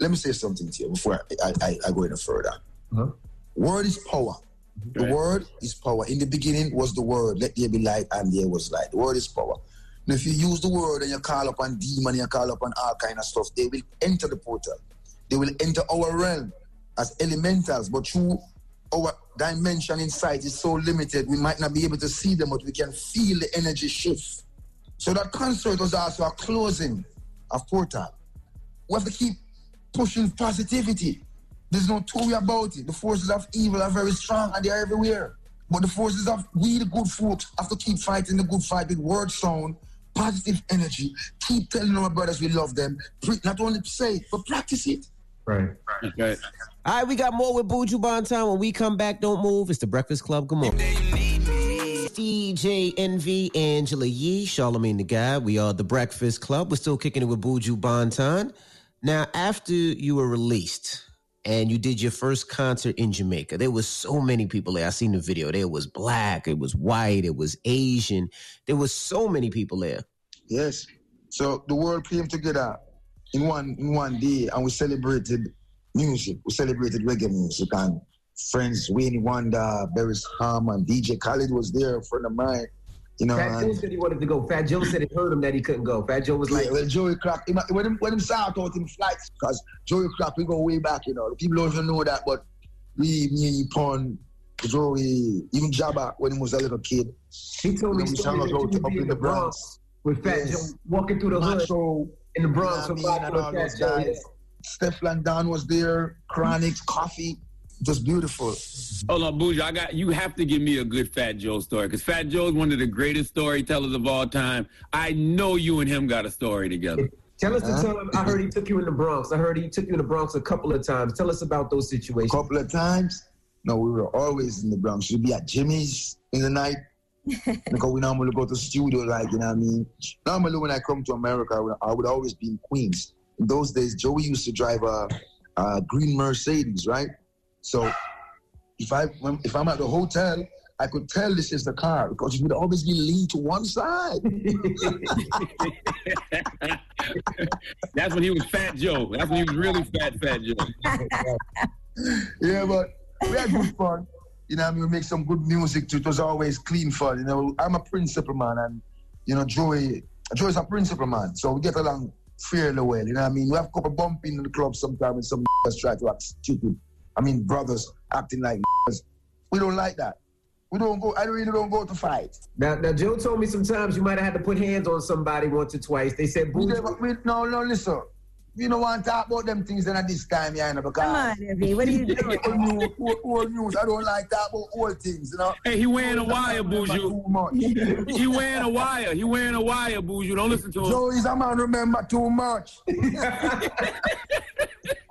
Let me say something to you before I, I, I go any further. Uh-huh. Word is power. Mm-hmm. The word is power. In the beginning was the word, let there be light, and there was light. The word is power. Now, if you use the word and you call upon demon, you call upon all kind of stuff, they will enter the portal. They will enter our realm as elementals, but through our dimension inside is so limited, we might not be able to see them, but we can feel the energy shift. So that concert was also a closing of portal. We have to keep pushing positivity. There's no two way about it. The forces of evil are very strong and they are everywhere. But the forces of we, the good folks, have to keep fighting the good fight with word sound, positive energy. Keep telling our brothers we love them. Not only say but practice it. Right. Right. All right, we got more with Buju Banton. When we come back, don't move. It's the Breakfast Club. Good morning. DJ Envy, Angela Yee, Charlamagne the Guy. We are the Breakfast Club. We're still kicking it with Buju Banton. Now, after you were released and you did your first concert in Jamaica, there was so many people there. I seen the video. There was black, it was white, it was Asian. There was so many people there. Yes. So the world came together in one in one day and we celebrated music. We celebrated reggae music and friends, Wayne Wonder, Beres and DJ Khaled was there, a friend of mine. You know, Fat Joe said he wanted to go. Fat Joe said it hurt him that he couldn't go. Fat Joe was like, yeah, well, Joey Crack, him- when him, when him out in flights, because Joey Crack, we go way back, you know. People don't even know that, but we, me, Pon, Joey, even Jabba, when he was a little kid. He told me we stories hung out up in the uh, Bronx. with Fat Joe walking through the hood Macho, in the Bronx you know what I mean, and all those Joe. guys. Steph Landon was there, Chronic, Koffee, just beautiful. Hold on, Buju. I got you. Have to give me a good Fat Joe story because Fat Joe is one of the greatest storytellers of all time. I know you and him got a story together. Tell us the time I heard he took you in the Bronx. I heard he took you in the Bronx a couple of times. Tell us about those situations. A couple of times. No, we were always in the Bronx. We'd be at Jimmy's in the night. Because we normally go to the studio, like, you know what I mean? Normally, when I come to America, I would, I would always be in Queens. In those days, Joey used to drive a, a green Mercedes, right? So if, I, when, if I'm at the hotel, I could tell this is the car because it would always be lean to one side. That's when he was Fat Joe. That's when he was really fat, Fat Joe. yeah, but we had good fun. You know, I mean, we make some good music too. It was always clean fun. You know, I'm a principal man, and you know, Joey, Joey's a principal man, so we get along fairly well. You know, what I mean, we have a couple bumping in the club sometimes, and some just try to act stupid. I mean, brothers acting like we don't like that. We don't go. I really don't go to fight. Now, now, Joe told me sometimes you might have had to put hands on somebody once or twice. They said, "Boo." no, no, listen. We don't want to talk about them things then at this time, yeah, you know, because Come on, Ivy, what are you doing? old, news, old, old news. I don't like that about old things, you know. Hey, he wearing a wire, Remember Buju. too much. He wearing a wire. He wearing a wire, Buju. Don't listen to him. Joe is a man remember too much.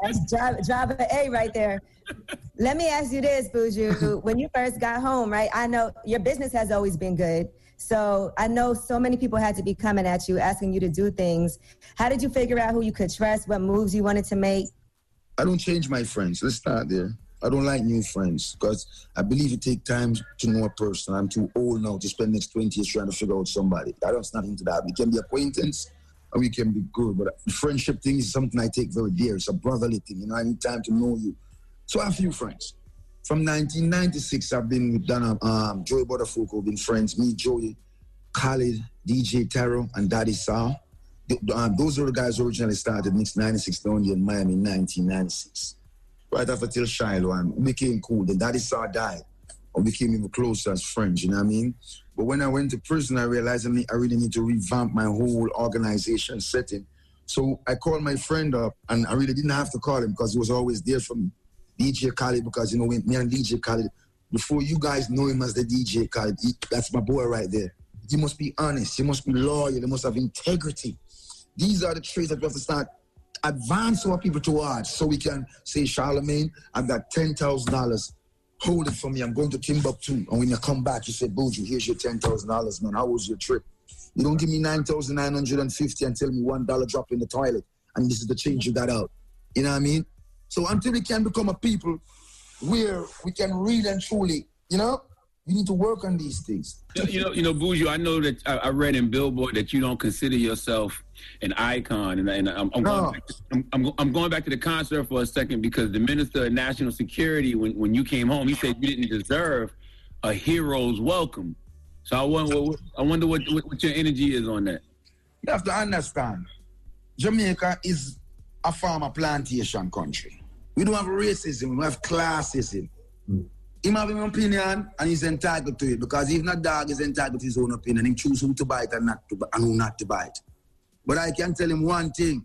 That's driver, driver A right there. Let me ask you this, Buju. When you first got home, right? I know your business has always been good. So I know so many people had to be coming at you, asking you to do things. How did you figure out who you could trust, what moves you wanted to make? I don't change my friends. Let's start there. I don't like new friends because I believe it takes time to know a person. I'm too old now to spend next 20 years trying to figure out somebody. I don't not into that. We can be acquaintance and we can be good, but friendship thing is something I take very dear. It's a brotherly thing. You know, I need time to know you. So I have few friends. From 1996, I've been with Donna, um, Joey Butterfolk, we've been friends. Me, Joey, Khaled, DJ Taro, and Daddy Sal. Th- um, those are the guys who originally started Mix 96 down here in Miami in 1996. Right after Till Shiloh, and we became cool. Then Daddy Sal died, and became even closer as friends, you know what I mean? But when I went to prison, I realized I, I really need to revamp my whole organization setting. So I called my friend up, and I really didn't have to call him because he was always there for me. DJ Khaled, because you know, when me and DJ Khaled, before you guys know him as the DJ Khaled, he, that's my boy right there. He must be honest, he must be loyal, he must have integrity. These are the traits that we have to start advance our people towards so we can say, Charlamagne, I've got $10,000. Hold it for me. I'm going to Timbuktu. And when you come back, you say, Buju, here's your $10,000, man. How was your trip? You don't give me 9950 and tell me $1 drop in the toilet. And this is the change you got out. You know what I mean? So until we can become a people where we can really and truly, you know, we need to work on these things. You know, you know, Buju. I know that I, I read in Billboard that you don't consider yourself an icon, and, and I'm, I'm, No. going back to, I'm, I'm, I'm going back to the concert for a second because the Minister of National Security, when, when you came home, he said you didn't deserve a hero's welcome. So I wonder, what, I wonder what, what, what your energy is on that. You have to understand, Jamaica is a farmer plantation country. We don't have racism, we have classism. He have an opinion and he's entitled to it because even a dog is entitled to his own opinion. He chooses who to bite and not to and who not to bite. But I can tell him one thing.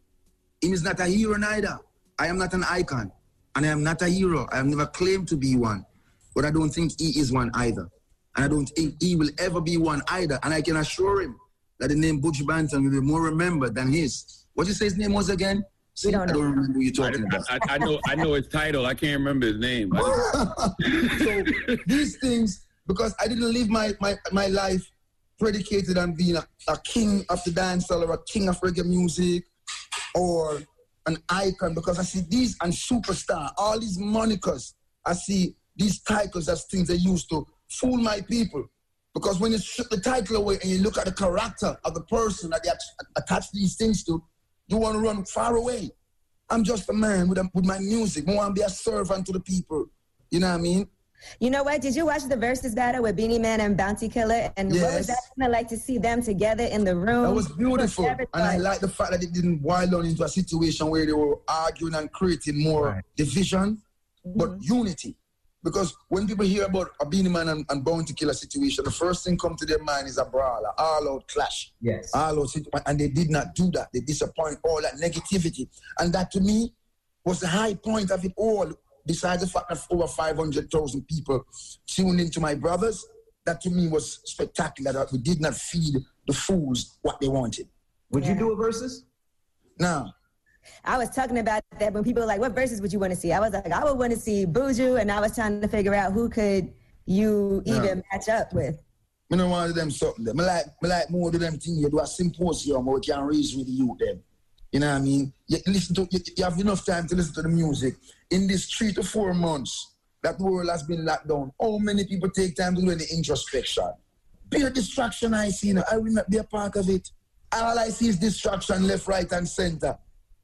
He is not a hero neither. I am not an icon. And I am not a hero. I have never claimed to be one. But I don't think he is one either. And I don't think he will ever be one either. And I can assure him that the name Butch Banton will be more remembered than his. What you say his name was again? See, I don't remember who you're talking about. I, I know, I know his title. I can't remember his name. so these things, because I didn't live my, my, my life predicated on being a, a king of the dancehall or a king of reggae music or an icon, because I see these and superstar, all these monikers, I see these titles as things they used to fool my people. Because when you strip the title away and you look at the character of the person that they attach these things to, you want to run far away. I'm just a man with, a, with my music. I want to be a servant to the people. You know what I mean? You know what? Did you watch the Verzuz battle with Beenie Man and Bounty Killer? And what Yes. was that kind of like to see them together in the room? That was beautiful. Everybody- And I like the fact that it didn't boil down into a situation where they were arguing and creating more division, but mm-hmm. unity. Because when people hear about a Beenie Man and, and Bounty Killer situation, the first thing come to their mind is a brawler, all out clash. Yes. All out situ- and they did not do that. They disappoint all that negativity. And that to me was the high point of it all. Besides the fact that over 500,000 people tuned into my brothers, that to me was spectacular that we did not feed the fools what they wanted. Would you do a Verzuz? No. I was talking about that when people were like, "What Verzuz would you want to see?" I was like, "I would want to see Buju," and I was trying to figure out who could you Yeah. even match up with. Me no want them something. Them. Me like, me like more of them thing. You do a symposium where we can raise with youth them. You know what I mean? You listen to, you, you have enough time to listen to the music. In these three to four months that the world has been locked down, how many people take time to do any introspection? Be a distraction I see now. I will not be a part of it. All I see is distraction left, right, and center.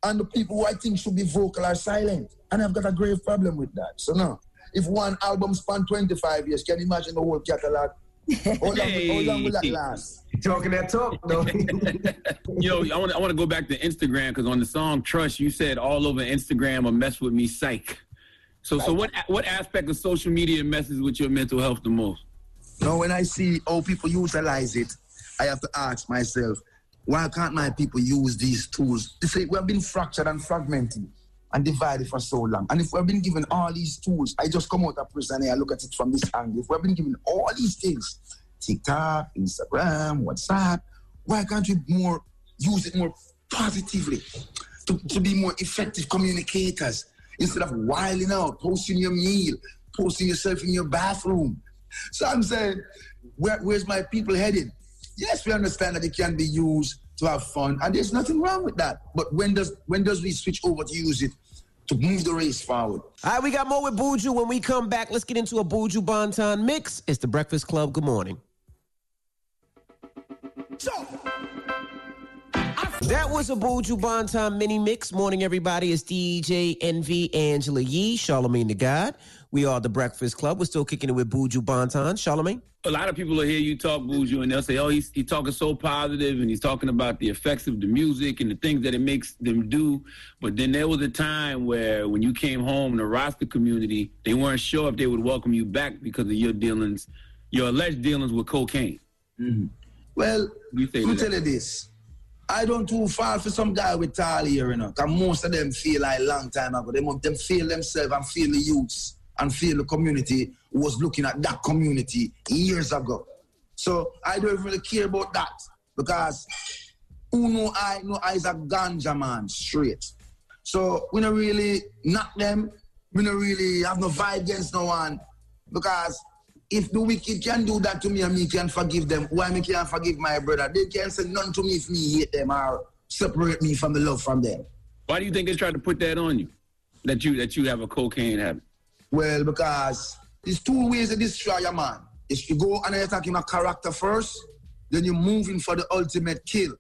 And the people who I think should be vocal are silent. And I've got a grave problem with that. So now, If one album span 25 years, can you imagine the whole catalog? How long, how long will that last? Talking that talk, though. you know, I want to I want to go back to Instagram because on the song "Trust," you said all over Instagram or mess with me, psych. So, so what what aspect of social media messes with your mental health the most? Now, when I see how people utilize it, I have to ask myself, why can't my people use these tools? They say we have been fractured and fragmented and divided for so long. And if we've been given all these tools, I just come out of prison and I look at it from this angle. If we've been given all these things, TikTok, Instagram, WhatsApp, why can't we more use it more positively to, to be more effective communicators instead of whiling out, posting your meal, posting yourself in your bathroom? So I'm saying, where, where's my people headed? Yes, we understand that it can be used to have fun, and there's nothing wrong with that. But when does when does we switch over to use it to move the race forward? All right, we got more with Buju when we come back. Let's get into a Buju Banton mix. It's the Breakfast Club. Good morning. That was a Buju Banton mini mix. Morning, everybody. It's DJ Envy Angela Yee, Charlamagne the God. We are the Breakfast Club. We're still kicking it with Buju Banton. Charlamagne? A lot of people will hear you talk Buju and they'll say, "Oh, he's, he's talking so positive and he's talking about the effects of the music and the things that it makes them do." But then there was a time where, when you came home in the roster community, they weren't sure if they would welcome you back because of your dealings, your alleged dealings with cocaine. Mm-hmm. Well, You say let me tell you this. I don't too far for some guy with tall here, you know. Cause most of them feel like long time ago. They must them feel themselves and feel the youths and feel the community was looking at that community years ago. So I don't really care about that because who know I know I is a ganja man straight. So we don't really knock them. We don't really have no vibe against no one because if the wicked can do that to me and me can forgive them, why me can't forgive my brother? They can't say none to me if me hate them or separate me from the love from them. Why do you think they tried to put that on you? That you that you have a cocaine habit? Well, because there's two ways to destroy a man. Is you go and attack him a character first, then you move him for the ultimate kill.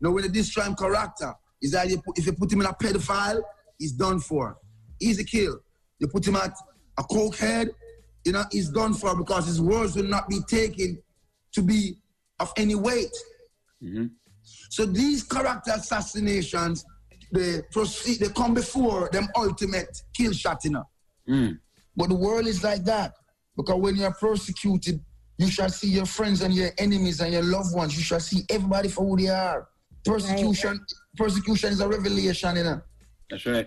Now, when you destroy him character, is that you put, if you put him in a pedophile, he's done for. Easy kill. You put him at a cokehead, you know, he's done for because his words will not be taken to be of any weight. Mm-hmm. So these character assassinations, they proceed, they come before them ultimate kill shot, you know. Mm. But the world is like that. Because when you're persecuted, you shall see your friends and your enemies and your loved ones. You shall see everybody for who they are. Persecution, persecution is a revelation, you know. That's right.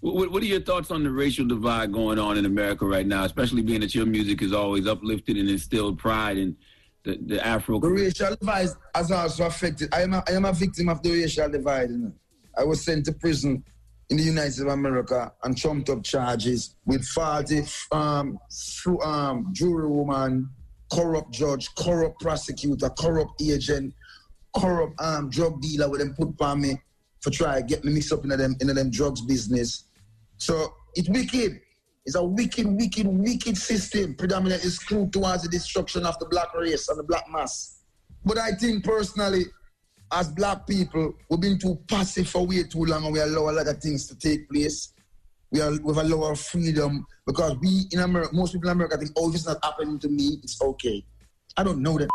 What, what are your thoughts on the racial divide going on in America right now, especially being that your music is always uplifted and instilled pride in the, the Afro? The racial divide has also affected. I am a, I am a victim of the racial divide. You know. I was sent to prison in the United States of America on trumped up charges with 40 um, um, jury woman, corrupt judge, corrupt prosecutor, corrupt agent, corrupt um, drug dealer with them put upon me for try to get me mixed up in them in them drugs business. So it's wicked. It's a wicked, wicked, wicked system, predominantly skewed towards the destruction of the black race and the black mass. But I think personally, as black people, we've been too passive for way too long and we allow a lot of things to take place. We are we've allowed our freedom because we in America, most people in America think, oh, if it's not happening to me, it's okay. I don't know that.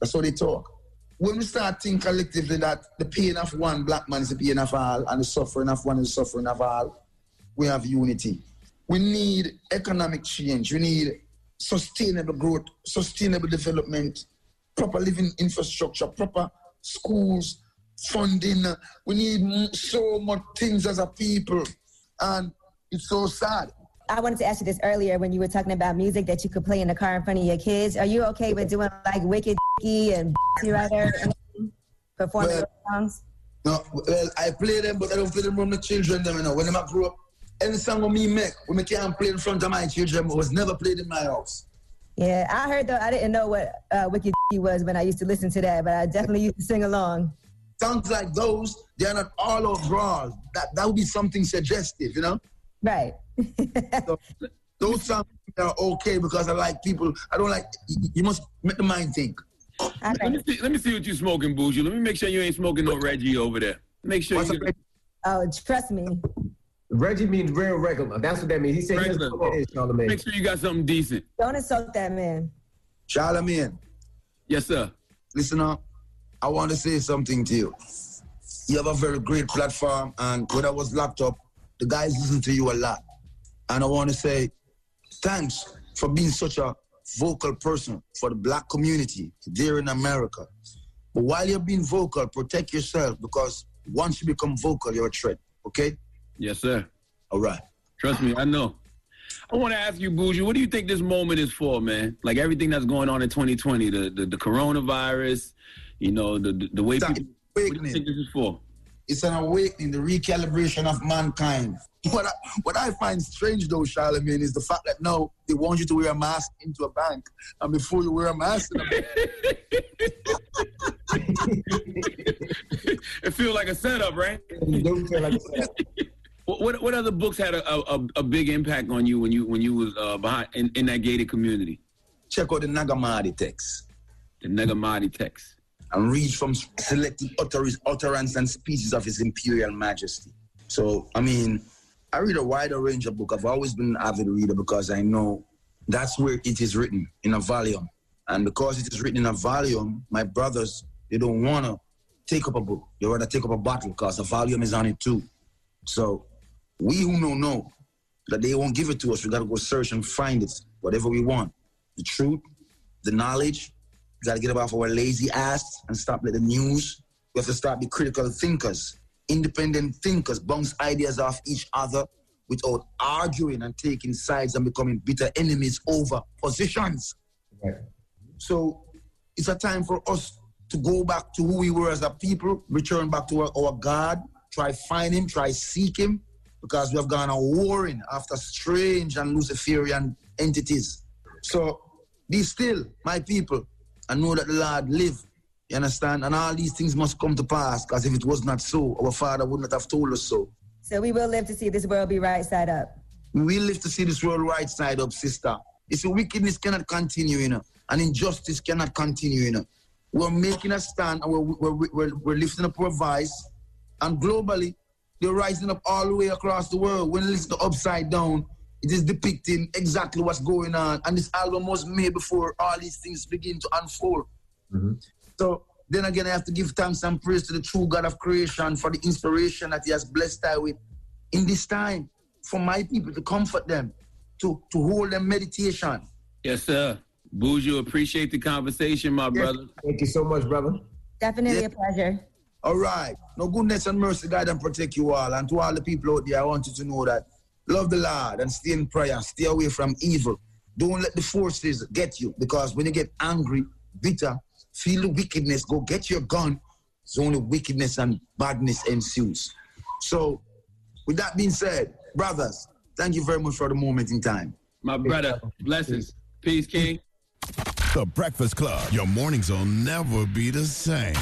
That's how they talk. When we start thinking collectively that the pain of one black man is the pain of all and the suffering of one is the suffering of all, we have unity. We need economic change. We need sustainable growth, sustainable development, proper living infrastructure, proper schools, funding. We need so much things as a people. And it's so sad. I wanted to ask you this earlier when you were talking about music that you could play in the car in front of your kids. Are you okay with doing like Wicked and and performing Well- songs? No, well, I play them, but I don't play them from the children. Them, you know, when I grow up, any song with me make, when me can't play in front of my children, was never played in my house. Yeah, I heard though. I didn't know what uh, Wicked was when I used to listen to that, but I definitely used to sing along. Songs like those, they're not all out brawl. That that would be something suggestive, you know. Right. So, those songs are okay because I like people. I don't like. You you must make the mind think. Let me see. Let me see what you're smoking, Buju. Let me make sure you ain't smoking no Reggie over there. Make sure. You, Oh, trust me. Reggie means real regular. That's what that means. He said he Regular. doesn't know what it is, Charlamagne. make sure you got something decent. Don't insult that man. Charlamagne, Yes, sir. listen up. I want to say something to you. You have a very great platform, and when I was locked up, the guys listen to you a lot. And I want to say thanks for being such a vocal person for the black community there in America. But while you're being vocal, protect yourself because once you become vocal, you're a threat. Okay? Yes, sir. All right. Trust me, I know. I want to ask you, Buju, what do you think this moment is for, man? Like everything that's going on in 2020, the the, the coronavirus, you know, the the, the way people. What do you think this is for? It's an awakening, the recalibration of mankind. What I, what I find strange though, Charlamagne, is the fact that now they want you to wear a mask into a bank, and before you wear a mask in a bank, it feels like a setup, right? don't feel like a setup. What, what what other books had a, a, a big impact on you when you when you was uh, behind in, in that gated community? check out the Nag Hammadi text. The Nag Hammadi text. And read from selected utterance, utterance and speeches of His Imperial Majesty. So, I mean, I read a wider range of books. I've always been an avid reader because I know that's where it is written in a volume. And because it is written in a volume, my brothers, they don't want to take up a book. They rather take up a bottle because the volume is on it too. So we who know know that they won't give it to us. We got to go search and find it, whatever we want. The truth, the knowledge. We got to get up off our lazy ass and stop letting the news. We have to start be critical thinkers, independent thinkers, bounce ideas off each other without arguing and taking sides and becoming bitter enemies over positions. So it's a time for us to go back to who we were as a people, return back to our, our God, try find him, try seek him, because we have gone a warring after strange and Luciferian entities. So be still, my people, and know that the Lord live. You understand? And all these things must come to pass, because if it was not so, our Father would not have told us so. So we will live to see this world be right side up. We will live to see this world right side up, sister. It's a wickedness cannot continue, you know, and injustice cannot continue, you know. We're making a stand and we're, we're, we're, we're lifting up our voice, and globally, they're rising up all the way across the world. When you listen to Upside Down, it is depicting exactly what's going on. And this album was made before all these things begin to unfold. Mm-hmm. So then again, I have to give thanks and praise to the true God of creation for the inspiration that He has blessed I with in this time for my people to comfort them, to, to hold them meditation. Yes, sir. Buju, appreciate the conversation, my brother. Thank you so much, brother. Definitely a pleasure. All right. No goodness and mercy, guide and protect you all. And to all the people out there, I want you to know that love the Lord and stay in prayer. Stay away from evil. Don't let the forces get you because when you get angry, bitter, feel the wickedness, go get your gun. It's only wickedness and badness ensues. So, with that being said, brothers, thank you very much for the moment in time. My brother, blessings. Peace, King. The Breakfast Club. Your mornings will never be the same.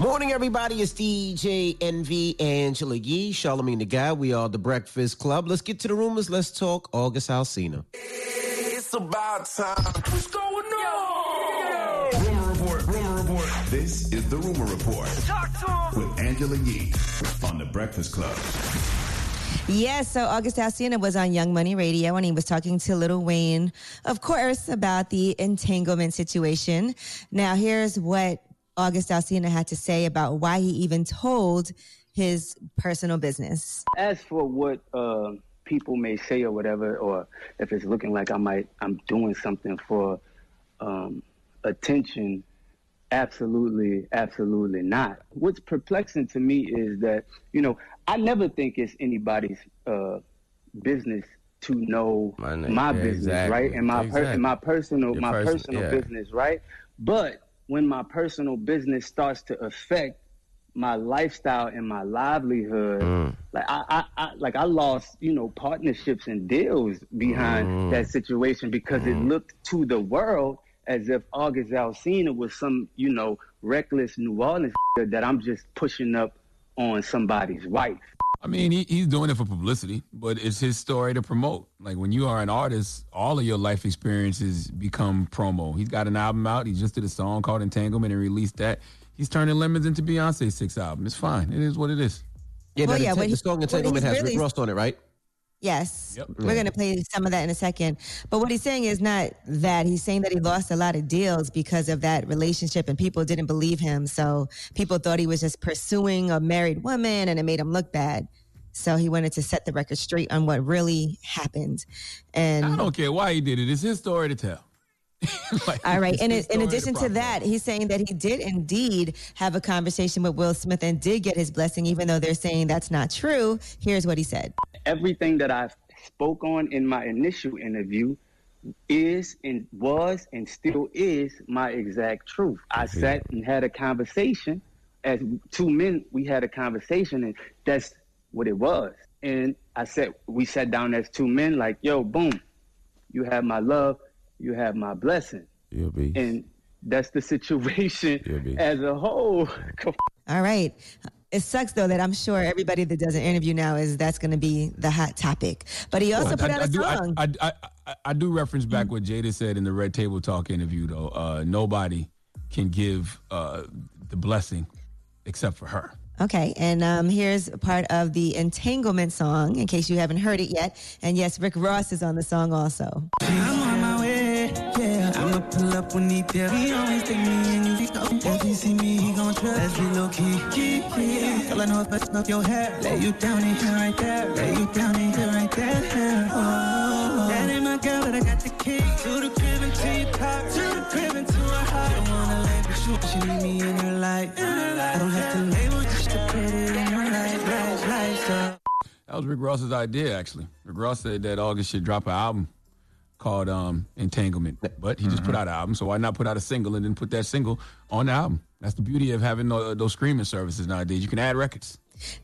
Morning, everybody. It's DJ Envy Angela Yee, Charlamagne the Guy. We are the Breakfast Club. Let's get to the rumors. Let's talk August Alsina. It's about time. What's going on? Rumor report. Rumor report. This is the Rumor Report Talk to him. with Angela Yee on the Breakfast Club. Yes, so August Alsina was on Young Money Radio and he was talking to Lil Wayne, of course, about the entanglement situation. Now, here's what August Alsina had to say about why he even told his personal business. As for what uh, people may say or whatever, or if it's looking like I might I'm doing something for um, attention, absolutely, absolutely not. What's perplexing to me is that you know I never think it's anybody's uh, business to know My my, yeah, business, exactly. right? And my per- and my personal Your my person- personal yeah. business, right? But when my personal business starts to affect my lifestyle and my livelihood, Mm. like I, I, I like I lost, you know, partnerships and deals behind Mm. that situation because it looked to the world as if August Alsina was some, you know, reckless New Orleans that I'm just pushing up on somebody's wife. I mean, he, he's doing it for publicity, but it's his story to promote. Like when you are an artist, all of your life experiences become promo. He's got an album out. He just did a song called Entanglement and released that. He's turning lemons into Beyonce's sixth album. It's fine. It is what it is. Yeah, Well, yeah, the, the he- song when Entanglement he's has Rick really- Ross on it, right? Yes. Yep. We're going to play some of that in a second. But what he's saying is not that. He's saying that he lost a lot of deals because of that relationship and people didn't believe him. So people thought he was just pursuing a married woman and it made him look bad. So he wanted to set the record straight on what really happened. And I don't care why he did it. It's his story to tell. Like, All right. And his in, in addition to that, he's saying that he did indeed have a conversation with Will Smith and did get his blessing, even though they're saying that's not true. Here's what he said. everything that I spoke on in my initial interview is and was and still is my exact truth. I sat and had a conversation as two men. We had a conversation, and that's what it was. And I said we sat down as two men, like, "Yo, boom, you have my love, you have my blessing," You'll be. and that's the situation as a whole. All right. It sucks though that I'm sure everybody that does an interview now is that's going to be the hot topic. But he also Well, put I, out I a do, I, song. I, I, I, I do reference back what Jada said in the Red Table Talk interview, though. Uh, nobody can give uh, the blessing except for her. Okay, and um, here's part of the Entanglement song, in case you haven't heard it yet. And yes, Rick Ross is on the song also. I'ma pull up when he there. He always take me and you If he see me, he gon' trust. Let's be low key, key, key. Girl, I know if I snap your hair, lay you down in here right there, lay you down in here right there. Oh, that ain't my girl, but I got the key to the crib and to your car, to the crib and to her heart. Don't wanna lay with you, she need me in her life. I don't have to label, just to put it in her life, life, life. So. That was Rick Ross's idea, actually. Rick Ross said that August should drop an album called um, Entanglement, but he just put out an album, so why not put out a single and then put that single on the album? That's the beauty of having tho- those streaming services nowadays. You can add records.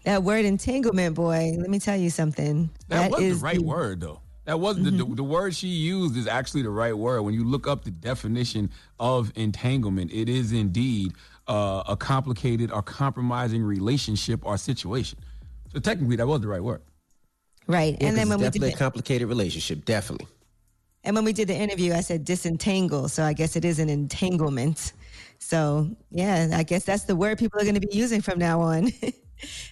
That word entanglement, boy, let me tell you something. That, was is the right word, though. That was the, the the word she used is actually the right word. When you look up the definition of entanglement, it is indeed uh, a complicated or compromising relationship or situation. So technically, that was the right word. Right. Yeah, and then when it's we did definitely a complicated relationship, definitely. And when we did the interview, I said disentangle, so I guess it is an entanglement. So yeah, I guess that's the word people are going to be using from now on.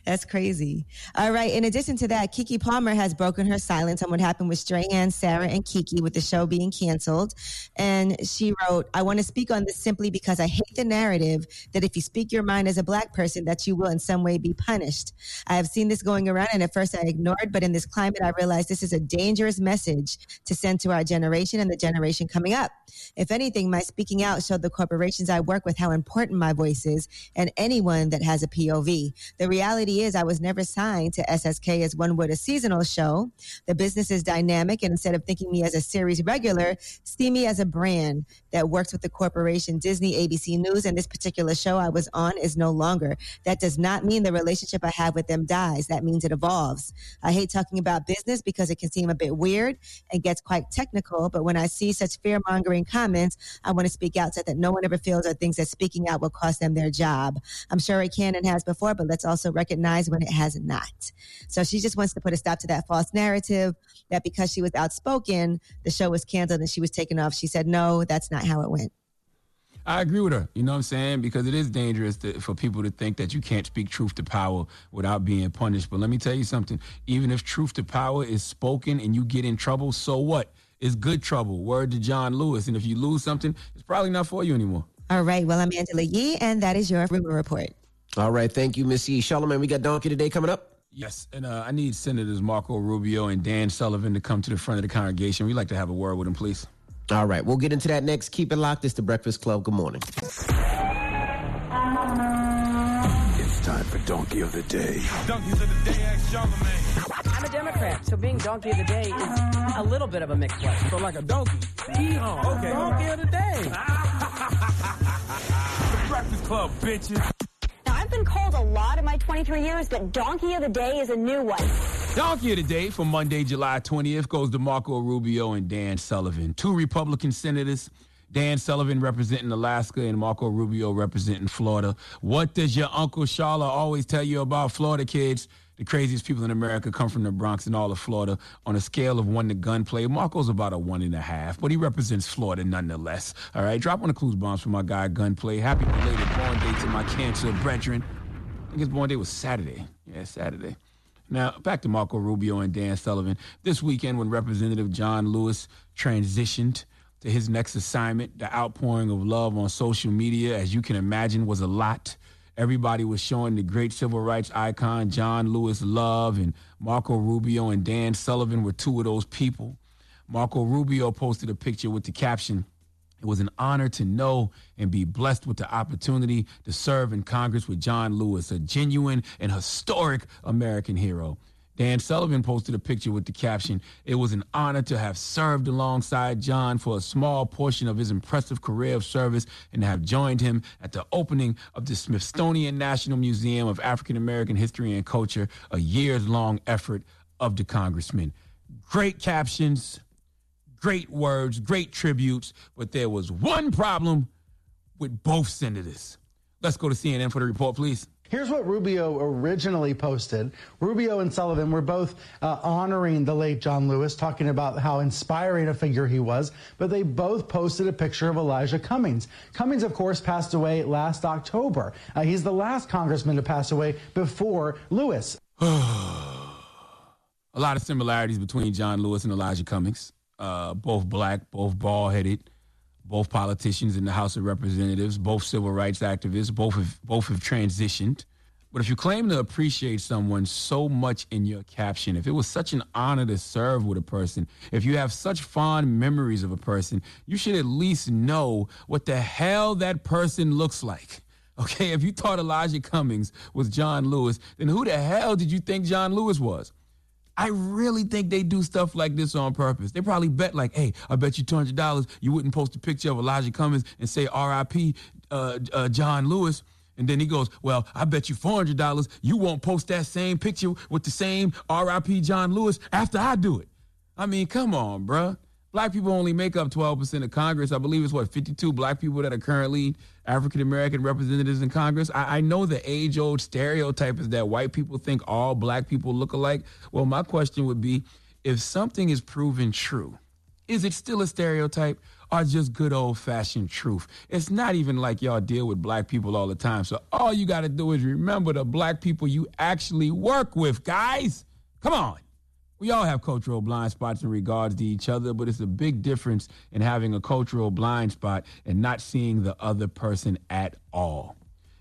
That's crazy. All right. In addition to that, Keke Palmer has broken her silence on what happened with Strahan, Sara, and Keke with the show being canceled. And she wrote, I want to speak on this simply because I hate the narrative that if you speak your mind as a black person, that you will in some way be punished. I have seen this going around, and at first I ignored, but in this climate, I realized this is a dangerous message to send to our generation and the generation coming up. If anything, my speaking out showed the corporations I work with how important my voice is and anyone that has a POV. The reality is, I was never signed to SSK as one would a seasonal show. The business is dynamic, and instead of thinking me as a series regular, see me as a brand that works with the corporation Disney, ABC News, and this particular show I was on is no longer. That does not mean the relationship I have with them dies. That means it evolves. I hate talking about business because it can seem a bit weird and gets quite technical, but when I see such fear mongering comments, I want to speak out so that no one ever feels or thinks that speaking out will cost them their job. I'm sure it can and has before, but let's also recognize when it has not. So she just wants to put a stop to that false narrative that because she was outspoken, the show was canceled and she was taken off. She said, no, that's not how it went. I agree with her. You know what I'm saying? Because it is dangerous to, for people to think that you can't speak truth to power without being punished. But let me tell you something. Even if truth to power is spoken and you get in trouble, so what? It's good trouble. Word to John Lewis. And if you lose something, it's probably not for you anymore. All right. Well, I'm Angela Yee, and that is your rumor report. All right, thank you, Miss E. Charlamagne, we got Donkey today coming up. Yes, and uh, I need Senators Marco Rubio and Dan Sullivan to come to the front of the congregation. We'd like to have a word with them, please. All right, we'll get into that next. Keep it locked. It's the Breakfast Club. Good morning. It's time for Donkey of the Day. Donkeys of the day, ask Charlamagne. I'm a Democrat, so being donkey of the day is a little bit of a mixed one. So like a donkey. Yeehaw. Okay. Donkey of the day. the Breakfast Club, bitches. Been called a lot in my 23 years, but Donkey of the Day is a new one. Donkey of the Day for Monday, July 20th goes to Marco Rubio and Dan Sullivan, two Republican senators. Dan Sullivan representing Alaska and Marco Rubio representing Florida. What does your Uncle Sharla always tell you about Florida kids? The craziest people in America come from the Bronx and all of Florida. On a scale of one to gunplay, Marco's about a one and a half, but he represents Florida nonetheless. All right, drop on the clues bombs for my guy Gunplay. Happy belated born day to my cancer brethren. I think his born day was Saturday. Yeah, Saturday. Now, back to Marco Rubio and Dan Sullivan. This weekend, when Representative John Lewis transitioned to his next assignment, the outpouring of love on social media, as you can imagine, was a lot. Everybody was showing the great civil rights icon John Lewis Love and Marco Rubio and Dan Sullivan were two of those people. Marco Rubio posted a picture with the caption, It was an honor to know and be blessed with the opportunity to serve in Congress with John Lewis, a genuine and historic American hero. Dan Sullivan posted a picture with the caption, It was an honor to have served alongside John for a small portion of his impressive career of service and to have joined him at the opening of the Smithsonian National Museum of African American History and Culture, a years long effort of the congressman. Great captions, great words, great tributes, but there was one problem with both senators. Let's go to CNN for the report, please. Here's what Rubio originally posted. Rubio and Sullivan were both uh, honoring the late John Lewis, talking about how inspiring a figure he was, but they both posted a picture of Elijah Cummings. Cummings, of course, passed away last October. Uh, he's the last congressman to pass away before Lewis. a lot of similarities between John Lewis and Elijah Cummings. Uh, both black, both bald headed, both politicians in the House of Representatives, both civil rights activists, both have, both have transitioned. But if you claim to appreciate someone so much in your caption, if it was such an honor to serve with a person, if you have such fond memories of a person, you should at least know what the hell that person looks like. Okay, if you thought Elijah Cummings was John Lewis, then who the hell did you think John Lewis was? I really think they do stuff like this on purpose. They probably bet like, hey, I bet you two hundred dollars you wouldn't post a picture of Elijah Cummings and say R.I.P. Uh, uh, John Lewis. And then he goes, well, I bet you four hundred dollars you won't post that same picture with the same R.I.P. John Lewis after I do it. I mean, come on, bruh. Black people only make up 12% of Congress. I believe it's what, 52 black people that are currently African American representatives in Congress. I, I know the age old stereotype is that white people think all black people look alike. Well, my question would be if something is proven true, is it still a stereotype or just good old fashioned truth? It's not even like y'all deal with black people all the time. So all you got to do is remember the black people you actually work with, guys. Come on. We all have cultural blind spots in regards to each other, but it's a big difference in having a cultural blind spot and not seeing the other person at all.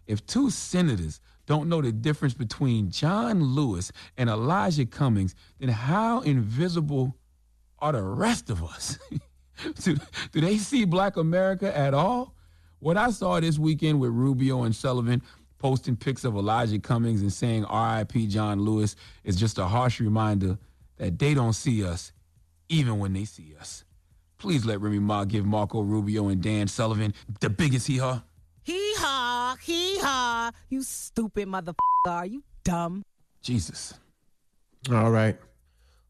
If two senators don't know the difference between John Lewis and Elijah Cummings, then how invisible are the rest of us? do, do they see black America at all? What I saw this weekend with Rubio and Sullivan posting pics of Elijah Cummings and saying RIP John Lewis is just a harsh reminder that they don't see us even when they see us. Please let Remy Ma give Marco Rubio and Dan Sullivan the biggest hee haw. Hee haw, hee haw. You stupid motherfucker. Are you dumb? Jesus. All right.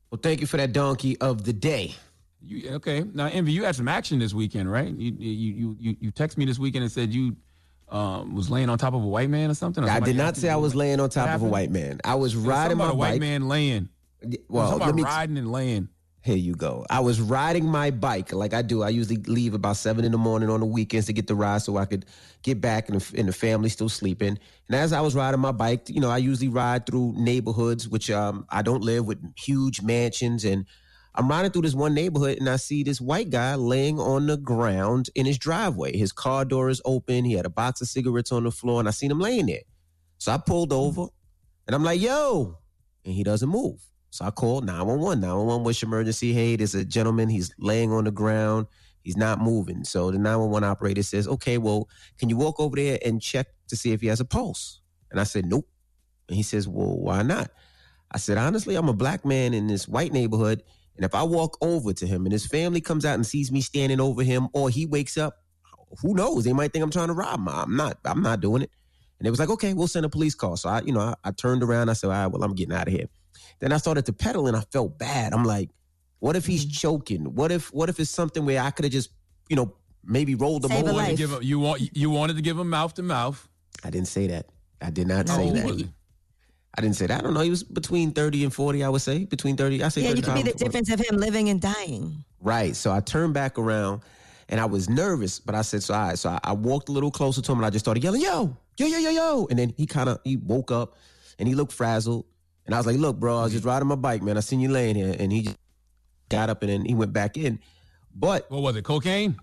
Well, thank you for that donkey of the day. You okay? Now, Envy, you had some action this weekend, right? You you you you, you text me this weekend and said you um, was laying on top of a white man or something. Or I did not say I was laying on top of a white man. I was riding my a bike. white man laying. Well, about let me riding and laying. Here you go. I was riding my bike like I do. I usually leave about seven in the morning on the weekends to get the ride so I could get back and the, and the family still sleeping. And as I was riding my bike, you know, I usually ride through neighborhoods, which um, I don't live with huge mansions. And I'm riding through this one neighborhood and I see this white guy laying on the ground in his driveway. His car door is open. He had a box of cigarettes on the floor and I seen him laying there. So I pulled over and I'm like, yo, and he doesn't move. So I called 911. 911, what's your emergency? Hey, there's a gentleman. He's laying on the ground. He's not moving. So the 911 operator says, okay, well, can you walk over there and check to see if he has a pulse? And I said, nope. And he says, well, why not? I said, honestly, I'm a black man in this white neighborhood. And if I walk over to him and his family comes out and sees me standing over him or he wakes up, who knows? They might think I'm trying to rob him. I'm not. I'm not doing it. And it was like, okay, we'll send a police call. So I, you know, I, I turned around. I said, all right, well, I'm getting out of here. Then I started to pedal and I felt bad. I'm like, what if he's mm-hmm. choking? What if what if it's something where I could have just, you know, maybe rolled him Save a over? life. Give him, you want you wanted to give him mouth to mouth. I didn't say that. I did not How say that. was he? I didn't say that. I don't know. He was between 30 and 40, I would say. Between 30, I say Yeah, you 30 can be the pounds. difference of him living and dying. Right. So I turned back around and I was nervous, but I said, so all right. So I, I walked a little closer to him and I just started yelling, yo, yo, yo, yo, yo. And then he kind of, he woke up and he looked frazzled. And I was like, look, bro, I was mm-hmm. just riding my bike, man. I seen you laying here. And he just got up and then he went back in. But What was it? Cocaine?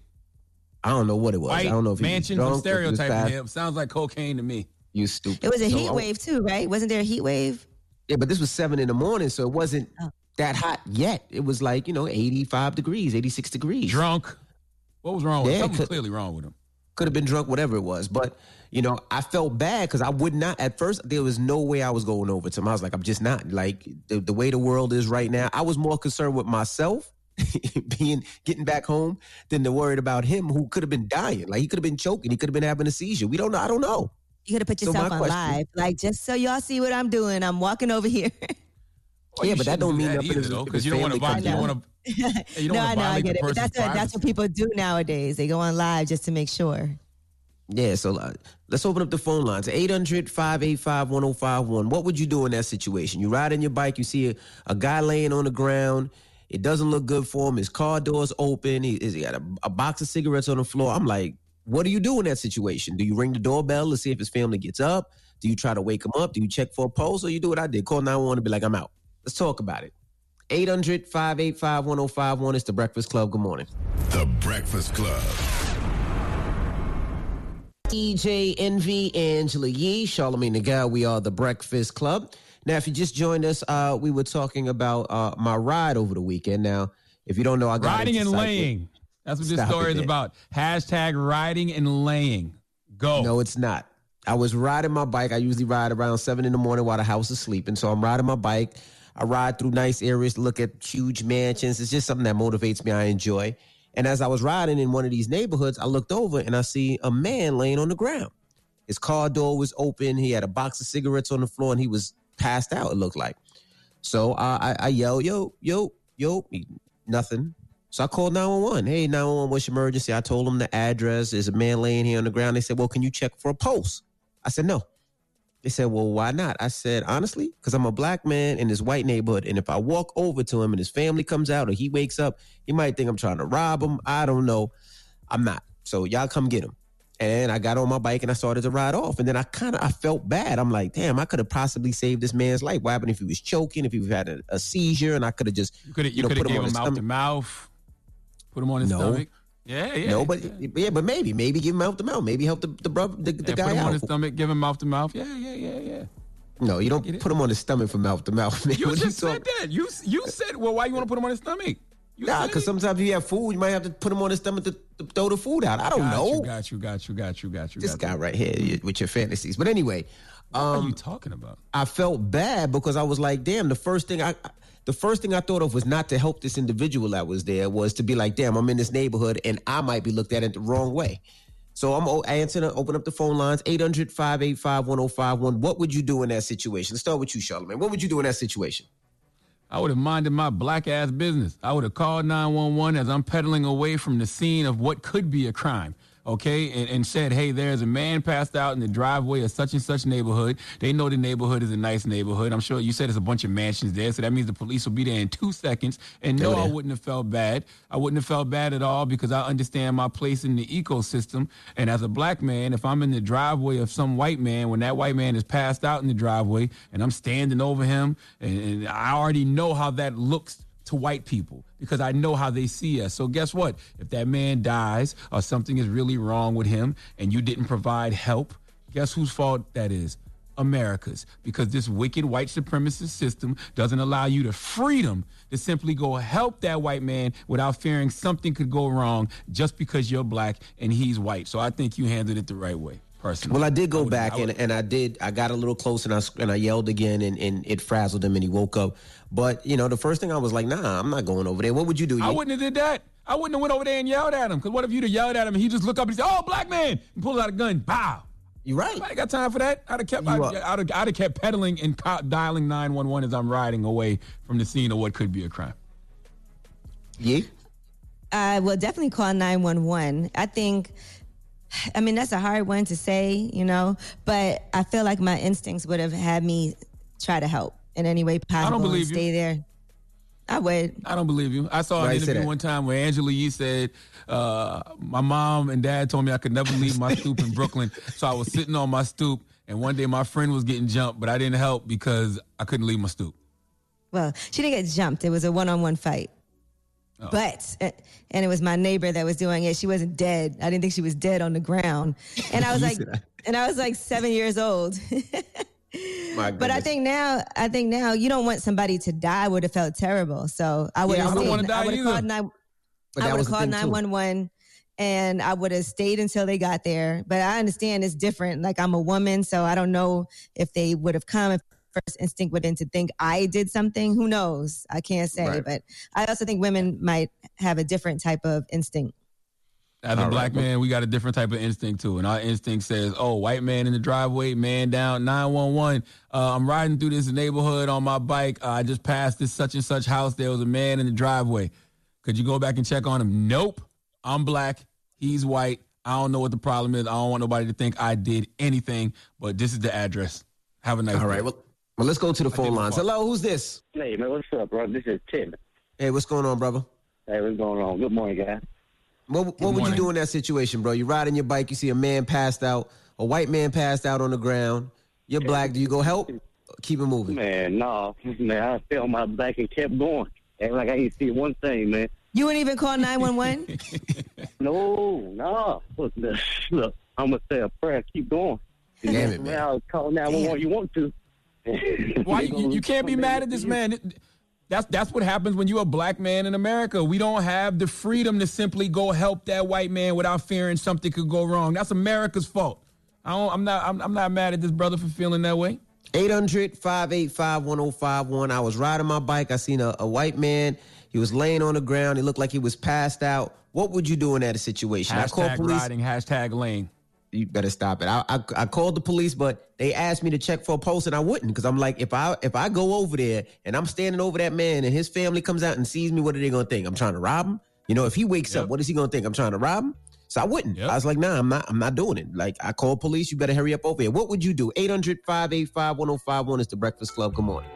I don't know what it was. White I don't know if he was mansion drunk, from if was stereotyping him. Sounds like cocaine to me. You stupid. It was a So, heat I- wave too, right? Wasn't there a heat wave? Yeah, but this was seven in the morning, so it wasn't Oh. that hot yet. It was like you know, eighty-five degrees, eighty-six degrees. Drunk. What was wrong with Yeah, him? Something could- clearly wrong with him. Could have been drunk, whatever it was. But you know, I felt bad because I would not. At first, there was no way I was going over to him. I was like, I'm just not. Like the, the way the world is right now, I was more concerned with myself. being getting back home than to worried about him who could have been dying like he could have been choking he could have been having a seizure we don't know i don't know You could have put So yourself on question- live, like just so y'all see what I'm doing. I'm walking over here. Oh, yeah but that don't mean that nothing either, if- though, if 'cause his you don't wanna family vi- comes you wanna- you no, I know, I get it. But that's what that's what people do nowadays. They go on live just to make sure. Yeah, so uh, let's open up the phone lines. 800-585-1051. What would you do in that situation? You ride on your bike, you see a, a guy laying on the ground. It doesn't look good for him. His car door's open. He, he got a, a box of cigarettes on the floor. I'm like, what do you do in that situation? Do you ring the doorbell to see if his family gets up? Do you try to wake him up? Do you check for a pulse? Or you do what I did? Call 911 and be like, I'm out. Let's talk about it. 800-585-1051. It's The Breakfast Club. Good morning. The Breakfast Club. DJ Envy, Angela Yee, Charlamagne the Guy. We are the Breakfast Club. Now, if you just joined us, uh, we were talking about uh, my ride over the weekend. Now, if you don't know, I got Riding and laying. That's what this Stop it story is about. Hashtag riding and laying. Go. No, it's not. I was riding my bike. I usually ride around seven in the morning while the house is sleeping. So I'm riding my bike. I ride through nice areas, look at huge mansions. It's just something that motivates me. I enjoy. And as I was riding in one of these neighborhoods, I looked over and I see a man laying on the ground. His car door was open. He had a box of cigarettes on the floor and he was passed out, it looked like. So uh, I, I yelled, yo, yo, yo, nothing. So I called 911. Hey, 911, what's your emergency? I told them the address. There's a man laying here on the ground. They said, well, can you check for a pulse? I said, no. They said, well, why not? I said, honestly, because I'm a black man in this white neighborhood. And if I walk over to him and his family comes out or he wakes up, he might think I'm trying to rob him. I don't know. I'm not. So y'all come get him. And I got on my bike and I started to ride off. And then I kind of I felt bad. I'm like, damn, I could have possibly saved this man's life. What happened if he was choking, if he had a, a seizure, and I could have just You could have you know, could have put gave on him his mouth to mouth, put him on his No. stomach. Yeah, yeah. No, but yeah. but maybe, maybe give him mouth to mouth. Maybe help the the brother, the, the Yeah, guy put him out. on his stomach, give him mouth to mouth. Yeah, yeah, yeah, yeah. No, you don't put him on his stomach from mouth to mouth. Man. You What just talking- said that. You you said, well, why you want to put him on his stomach? You Nah, because sometimes if you have food, you might have to put him on his stomach to, to throw the food out. I don't got know. You, got you, got you, got you, got you. this got guy you. right here you- with your fantasies. But anyway, What are um, you talking about? I felt bad because I was like, damn, the first thing I the first thing I thought of was not to help this individual that was there, was to be like, damn, I'm in this neighborhood and I might be looked at it the wrong way. So I'm answering, open up the phone lines, 800 585 1051. What would you do in that situation? Let's start with you, Charlamagne. What would you do in that situation? I would have minded my black ass business. I would have called 911 as I'm pedaling away from the scene of what could be a crime. Okay, and, and said, hey, there's a man passed out in the driveway of such and such neighborhood. They know the neighborhood is a nice neighborhood. I'm sure you said there's a bunch of mansions there, so that means the police will be there in two seconds. And no, I wouldn't have felt bad. I wouldn't have felt bad at all because I understand my place in the ecosystem. And as a black man, if I'm in the driveway of some white man, when that white man is passed out in the driveway and I'm standing over him, and, and I already know how that looks to white people because I know how they see us. So guess what? If that man dies or something is really wrong with him and you didn't provide help, guess whose fault that is? America's. Because this wicked white supremacist system doesn't allow you the freedom to simply go help that white man without fearing something could go wrong just because you're black and he's white. So I think you handled it the right way. Personally. Well, I did go would've- back I and, would've- and I did. I got a little close and I s- and I yelled again and, and it frazzled him and he woke up. But you know, the first thing I was like, Nah, I'm not going over there. What would you do? I You- wouldn't have did that. I wouldn't have went over there and yelled at him. Because what if you'd have yelled at him and he just look up and say, "Oh, black man," and pulled out a gun, bow. You're right. I got time for that. I'd have kept. You I'd, I'd, have, I'd have kept pedaling and co- dialing nine one one as I'm riding away from the scene of what could be a crime. Yeah. Uh, I will definitely call 911. I think, I mean, that's a hard one to say, you know, but I feel like my instincts would have had me try to help in any way possible believe and you. stay there. I would. I don't believe you. I saw Why an interview one time where Angela Yee said, uh, "My mom and dad told me I could never leave my stoop in Brooklyn, so I was sitting on my stoop, and one day my friend was getting jumped, but I didn't help because I couldn't leave my stoop." Well, she didn't get jumped. It was a one on fight. But uh, and it was my neighbor that was doing it. She wasn't dead. I didn't think she was dead on the ground. And I was like, and I was like seven years old. My But I think now, I think now you don't want somebody to die. Would have felt terrible. So I would Yeah, have. I don't wanna die I would have either. called nine. I would have called nine one one, and I would have stayed until they got there. But I understand it's different. Like I'm a woman, so I don't know if they would have come. If first instinct would have been to think I did something. Who knows? I can't say. Right. But I also think women might have a different type of instinct. As a All black right. man, we got a different type of instinct too, and our instinct says, "Oh, white man in the driveway, man down, nine one one. I'm riding through this neighborhood on my bike. Uh, I just passed this such and such house. There was a man in the driveway. Could you go back and check on him? Nope. I'm black. He's white. I don't know what the problem is. I don't want nobody to think I did anything. But this is the address. Have a nice. All day. right. Well, well, let's go to the phone lines. Hello, who's this? Hey, man, what's up, bro? This is Tim. Hey, what's going on, brother? Hey, what's going on? Good morning, guys. What, what would you do in that situation, bro? You riding your bike, you see a man passed out, a white man passed out on the ground. You're black. Do you go help? Keep it moving. Man, no, man, I fell on my back and kept going. Act like I ain't see one thing, man. You wouldn't even call nine one one. No, no. Look, look, I'm gonna say a prayer. Keep going. Damn it, man. I'll call 911 you want to. Why you, you can't be mad at this man? That's that's what happens when you're a black man in America. We don't have the freedom to simply go help that white man without fearing something could go wrong. That's America's fault. I don't, I'm not I'm, I'm not mad at this brother for feeling that way. 800 585 1051. I was riding my bike. I seen a, a white man. He was laying on the ground. He looked like he was passed out. What would you do in that situation? I called Hashtag police. riding, hashtag lane. You better stop it. I, I I called the police, but they asked me to check for a pulse, and I wouldn't because I'm like, if I if I go over there and I'm standing over that man, and his family comes out and sees me, what are they gonna think? I'm trying to rob him. You know, if he wakes up, what is he gonna think? I'm trying to rob him. So I wouldn't. I was like, nah, I'm not. I'm not doing it. Like I called police. You better hurry up over here. What would you do? 800-585-1051 is the Breakfast Club. Good morning.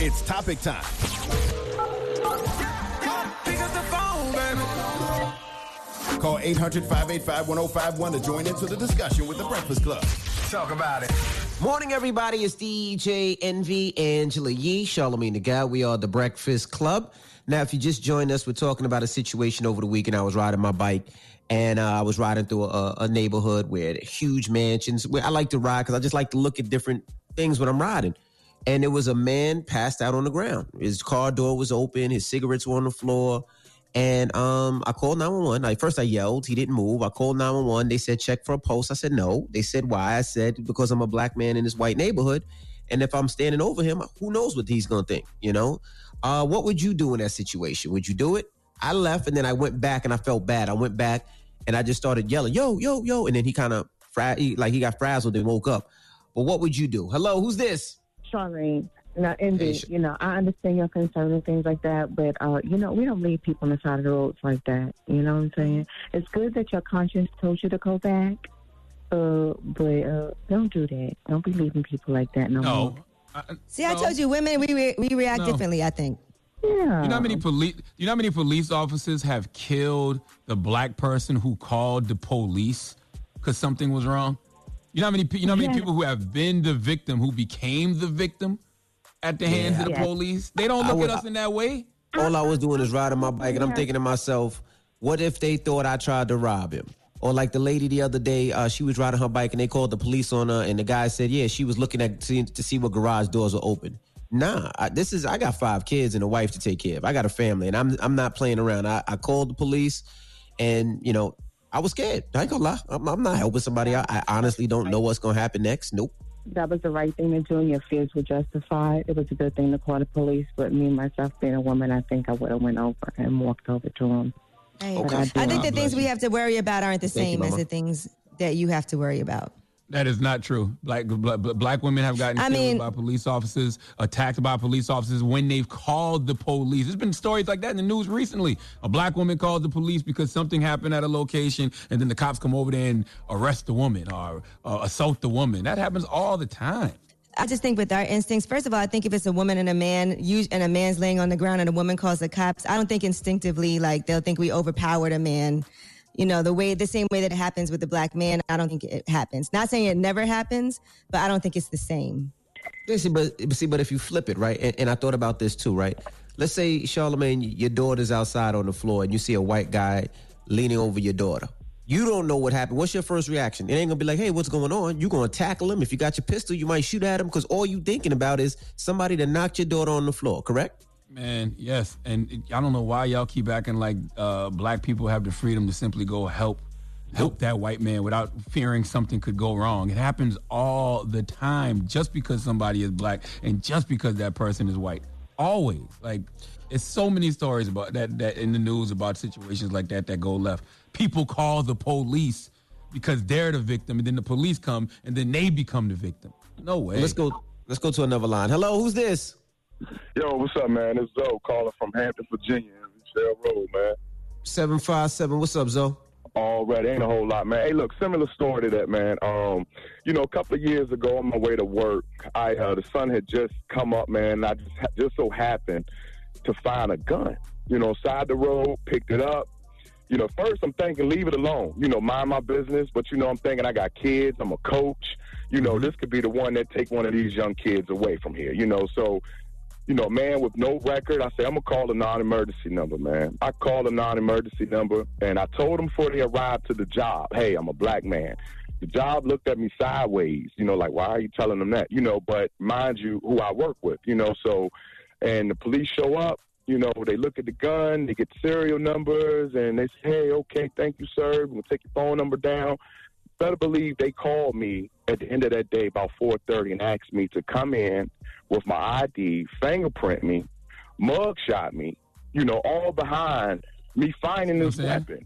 It's topic time. Call 800 585 1051 to join into the discussion with the Breakfast Club. Talk about it. Morning, everybody. It's DJ Envy, Angela Yee, Charlamagne the Guy. We are the Breakfast Club. Now, if you just joined us, we're talking about a situation over the weekend. I was riding my bike and uh, I was riding through a, a neighborhood where huge mansions. Where I like to ride because I just like to look at different things when I'm riding. And there was a man passed out on the ground. His car door was open. His cigarettes were on the floor. And um, I called 911. Like first I yelled, he didn't move. I called 911. They said check for a pulse. I said no. They said why? I said because I'm a black man in this white neighborhood, and if I'm standing over him, who knows what he's gonna think? You know, uh, what would you do in that situation? Would you do it? I left, and then I went back, and I felt bad. I went back, and I just started yelling, yo, yo, yo, and then he kind of like he got frazzled and woke up. But what would you do? Hello, who's this? Charlene. Now, Envy, you know, I understand your concern and things like that, but, uh, you know, we don't leave people on the side of the roads like that. You know what I'm saying? It's good that your conscience told you to go back, uh, but uh, don't do that. Don't be leaving people like that no, more. See, I told you, women we re- we react No. differently. I think. Yeah. You know how many police? You know how many police officers have killed the black person who called the police because something was wrong? You know how many? You know how many Yeah. people who have been the victim who became the victim at the hands of the Yeah. police? They don't look would- at us in that way. All I was doing is riding my bike, and I'm thinking to myself, what if they thought I tried to rob him? Or like the lady the other day, uh, she was riding her bike and they called the police on her, and the guy said, yeah, she was looking at to, to see what garage doors were open. Nah, I, this is I got five kids and a wife to take care of. I got a family, and I'm I'm not playing around. I, I called the police, and you know I was scared. I ain't gonna lie, I'm, I'm not helping somebody out. I honestly don't know what's gonna happen next. Nope. That was the right thing to do, and your fears were justified. It was a good thing to call the police, but me myself being a woman, I think I would have went over and walked over to him. Hey, But I think the things we have to worry about aren't the Thank you, same as the things that you have to worry about. That is not true. Black black, black women have gotten I killed mean- by police officers, attacked by police officers when they've called the police. There's been stories like that in the news recently. A black woman called the police because something happened at a location, and then the cops come over there and arrest the woman or uh, assault the woman. That happens all the time. I just think with our instincts, first of all, I think if it's a woman and a man, you and a man's laying on the ground and a woman calls the cops, I don't think instinctively like they'll think we overpowered a man. You know, the way the same way that it happens with the black man, I don't think it happens. Not saying it never happens, but I don't think it's the same. But but see, but if you flip it, right, and, and I thought about this too, right? let's say Charlamagne, your daughter's outside on the floor, and you see a white guy leaning over your daughter. You don't know what happened. What's your first reaction? It ain't gonna be like, "Hey, what's going on?" You're gonna tackle him. If you got your pistol, you might shoot at him because all you thinking about is somebody that knocked your daughter on the floor. Correct? Man, yes, and it- I don't know why y'all keep acting like uh, black people have the freedom to simply go help help that white man without fearing something could go wrong. It happens all the time just because somebody is black and just because that person is white. Always. Like it's so many stories about that that in the news about situations like that that go left. People call the police because they're the victim and then the police come and then they become the victim. No way. Let's go. Let's go to another line. Hello, who's this? Yo, what's up, man? It's Zoe calling from Hampton, Virginia, Shell Road, man. Seven five seven. What's up, Zoe? All right, ain't a whole lot, man. Hey, look, similar story to that, man. Um, you know, a couple of years ago on my way to work, I uh, the sun had just come up, man. And I just just so happened to find a gun, you know, side the road, picked it up. You know, first I'm thinking, leave it alone. You know, mind my business. But you know, I'm thinking I got kids. I'm a coach. You know, this could be the one that take one of these young kids away from here. You know, so you know, man with no record. I say I'm gonna call a non-emergency number, man. I called a non-emergency number, and I told them before they arrived to the job, hey, I'm a black man. The job looked at me sideways, you know, like why are you telling them that? You know, but mind you, who I work with, you know, so and the police show up. You know, they look at the gun, they get serial numbers, and they say, "Hey, okay, thank you, sir. We'll take your phone number down." Better believe they called me at the end of that day about 4:30 and asked me to come in with my ID, fingerprint me, mug shot me. You know, all behind me finding this weapon.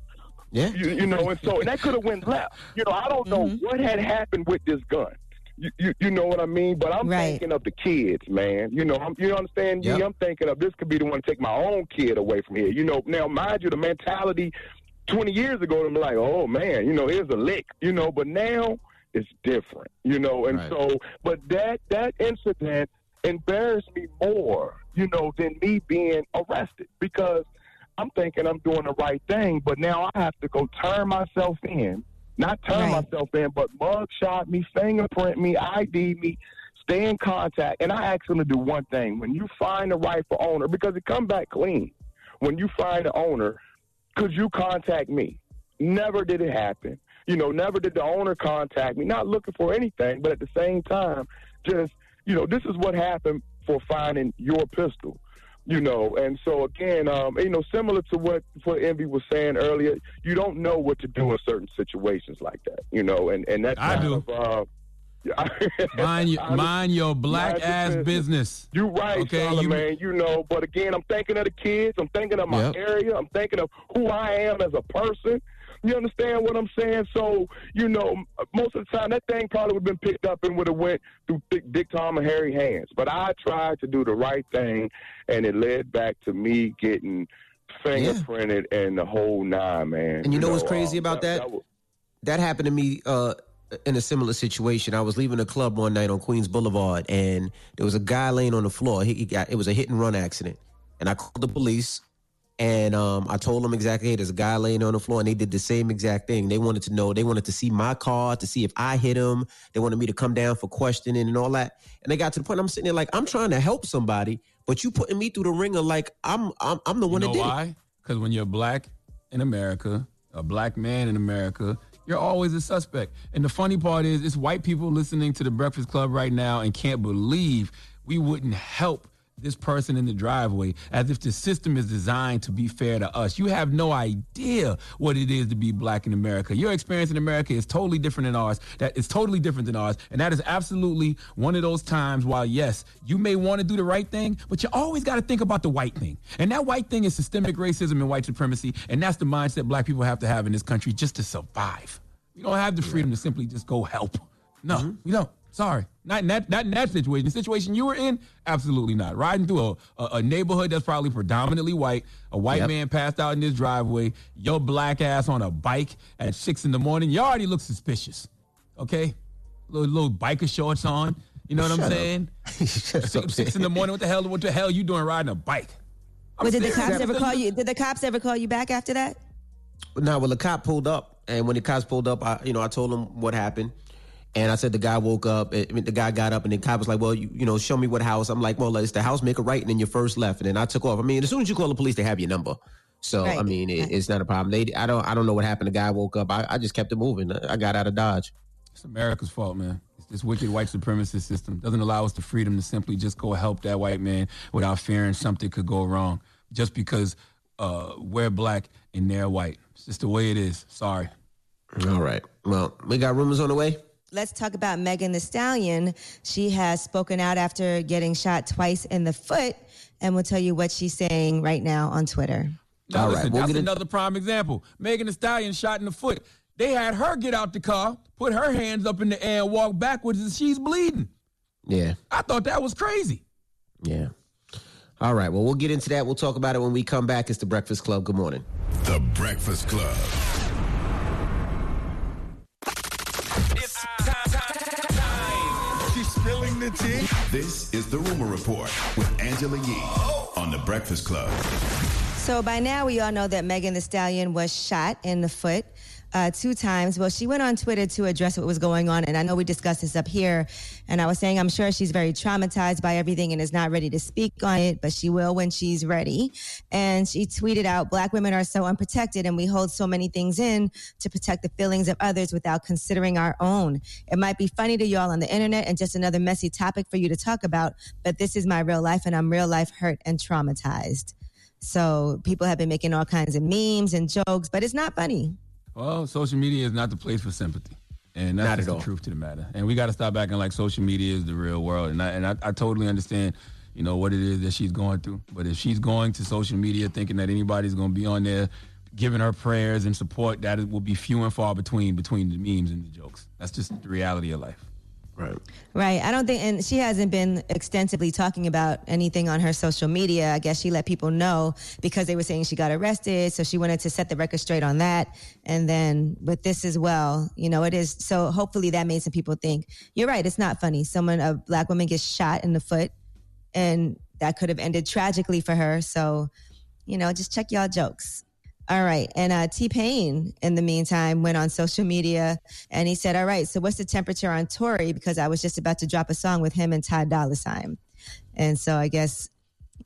Yeah. You, you know, and so and that could have went left. You know, I don't know what had happened with this gun. You, you, you know what I mean? But I'm thinking of the kids, man. You know, I'm, you understand? Yep. me? I'm thinking of this could be the one to take my own kid away from here. You know, now mind you, the mentality 20 years ago, I'm like, oh man, you know, here's a lick, you know, but now it's different, you know, and so, but that that incident embarrassed me more, you know, than me being arrested because I'm thinking I'm doing the right thing, but now I have to go turn myself in, not turn myself in, but mug shot me, fingerprint me, ID me, stay in contact, and I ask them to do one thing: when you find the rightful owner, because it come back clean. When you find the owner, could you contact me? Never did it happen. You know, never did the owner contact me. Not looking for anything, but at the same time, just you know, this is what happened for finding your pistol. You know, and so again, um, you know, similar to what what Envy was saying earlier, you don't know what to do in certain situations like that. You know, and and that's I do. of. Uh, Mind, your, mind your black Mind ass business. business. You right, Okay, okay, you- man. You know, but again, I'm thinking of the kids. I'm thinking of my Yep. area. I'm thinking of who I am as a person. You understand what I'm saying? So, you know, most of the time that thing probably would have been picked up and would have went through Dick, Dick Tom and Harry hands. But I tried to do the right thing, and it led back to me getting fingerprinted and the whole nine, man. And you know what's crazy um, about that? That happened to me uh, in a similar situation. I was leaving a club one night on Queens Boulevard, and there was a guy laying on the floor. He, he got it was a hit and run accident, and I called the police. And um, I told them exactly, hey, there's a guy laying on the floor, and they did the same exact thing. They wanted to know, they wanted to see my car to see if I hit him. They wanted me to come down for questioning and all that. And they got to the point I'm sitting there like, I'm trying to help somebody, but you putting me through the ringer like I'm I'm, I'm the one you that did it. why? Because when you're black in America, a black man in America, you're always a suspect. And the funny part is, it's white people listening to the Breakfast Club right now and can't believe we wouldn't help this person in the driveway as if the system is designed to be fair to us. You have no idea what it is to be black in America. Your experience in America is totally different than ours. That is totally different than ours. And that is absolutely one of those times while yes, you may want to do the right thing, but you always got to think about the white thing. And that white thing is systemic racism and white supremacy. And that's the mindset black people have to have in this country just to survive. We don't have the freedom to simply just go help. No, mm-hmm. we don't. Sorry, not in that not in that situation. The situation you were in, absolutely not. Riding through a, a, a neighborhood that's probably predominantly white, a white Yep. man passed out in his driveway, your black ass on a bike at six in the morning, you already look suspicious. Okay, little little biker shorts on. You know what Shut I'm up. saying? six, six in the morning. What the hell? What the hell you doing riding a bike? I'm But did the cops ever call you? Did the cops ever call you back after that? No, well, the cop pulled up, and when the cops pulled up, I, you know, I told him what happened, And I said the guy woke up. I mean, the guy got up, and the cop was like, "Well, you, you know, show me what house." I'm like, "Well, it's the house. Make a right, and then your first left." And then I took off. I mean, as soon as you call the police, they have your number. So I mean, it, it's not a problem. They, I don't, I don't know what happened. The guy woke up. I, I just kept it moving. I got out of Dodge. It's America's fault, man. It's this wicked white supremacist system doesn't allow us the freedom to simply just go help that white man without fearing something could go wrong just because uh, we're black and they're white. It's just the way it is. Sorry. All right. Well, we got rumors on the way. Let's talk about Megan Thee Stallion. She has spoken out after getting shot twice in the foot, and we'll tell you what she's saying right now on Twitter. Now, All listen, right, we'll that's get in- another prime example. Megan Thee Stallion shot in the foot. They had her get out the car, put her hands up in the air, and walk backwards, and she's bleeding. Yeah. I thought that was crazy. Yeah. All right. Well, we'll get into that. We'll talk about it when we come back. It's the Breakfast Club. Good morning. The Breakfast Club. She's spilling the tea. This is the Rumor Report with Angela Yee on The Breakfast Club. So by now, we all know that Megan Thee Stallion was shot in the foot uh, two times. Well, she went on Twitter to address what was going on, and I know we discussed this up here. And I was saying I'm sure she's very traumatized by everything and is not ready to speak on it, but she will when she's ready. And she tweeted out, "Black women are so unprotected, and we hold so many things in to protect the feelings of others without considering our own. It might be funny to y'all on the internet and just another messy topic for you to talk about, but this is my real life, and I'm real life hurt and traumatized." So people have been making all kinds of memes and jokes, but it's not funny. Well, social media is not the place for sympathy. And that's just the all. truth to the matter. And we got to stop acting like social media is the real world. And I, and I, I totally understand, you know, what it is that she's going through. But if she's going to social media thinking that anybody's going to be on there giving her prayers and support, that it will be few and far between between the memes and the jokes. That's just the reality of life. Right. Right. I don't think, and she hasn't been extensively talking about anything on her social media. I guess she let people know because they were saying she got arrested. So she wanted to set the record straight on that. And then with this as well, you know, it is. So hopefully that made some people think, you're right. It's not funny. Someone, a black woman gets shot in the foot and that could have ended tragically for her. So, you know, just check y'all jokes. All right. And uh, T-Pain, in the meantime, went on social media and he said, All right, so what's the temperature on Tory? Because I was just about to drop a song with him and Ty Dolla Sign. And so I guess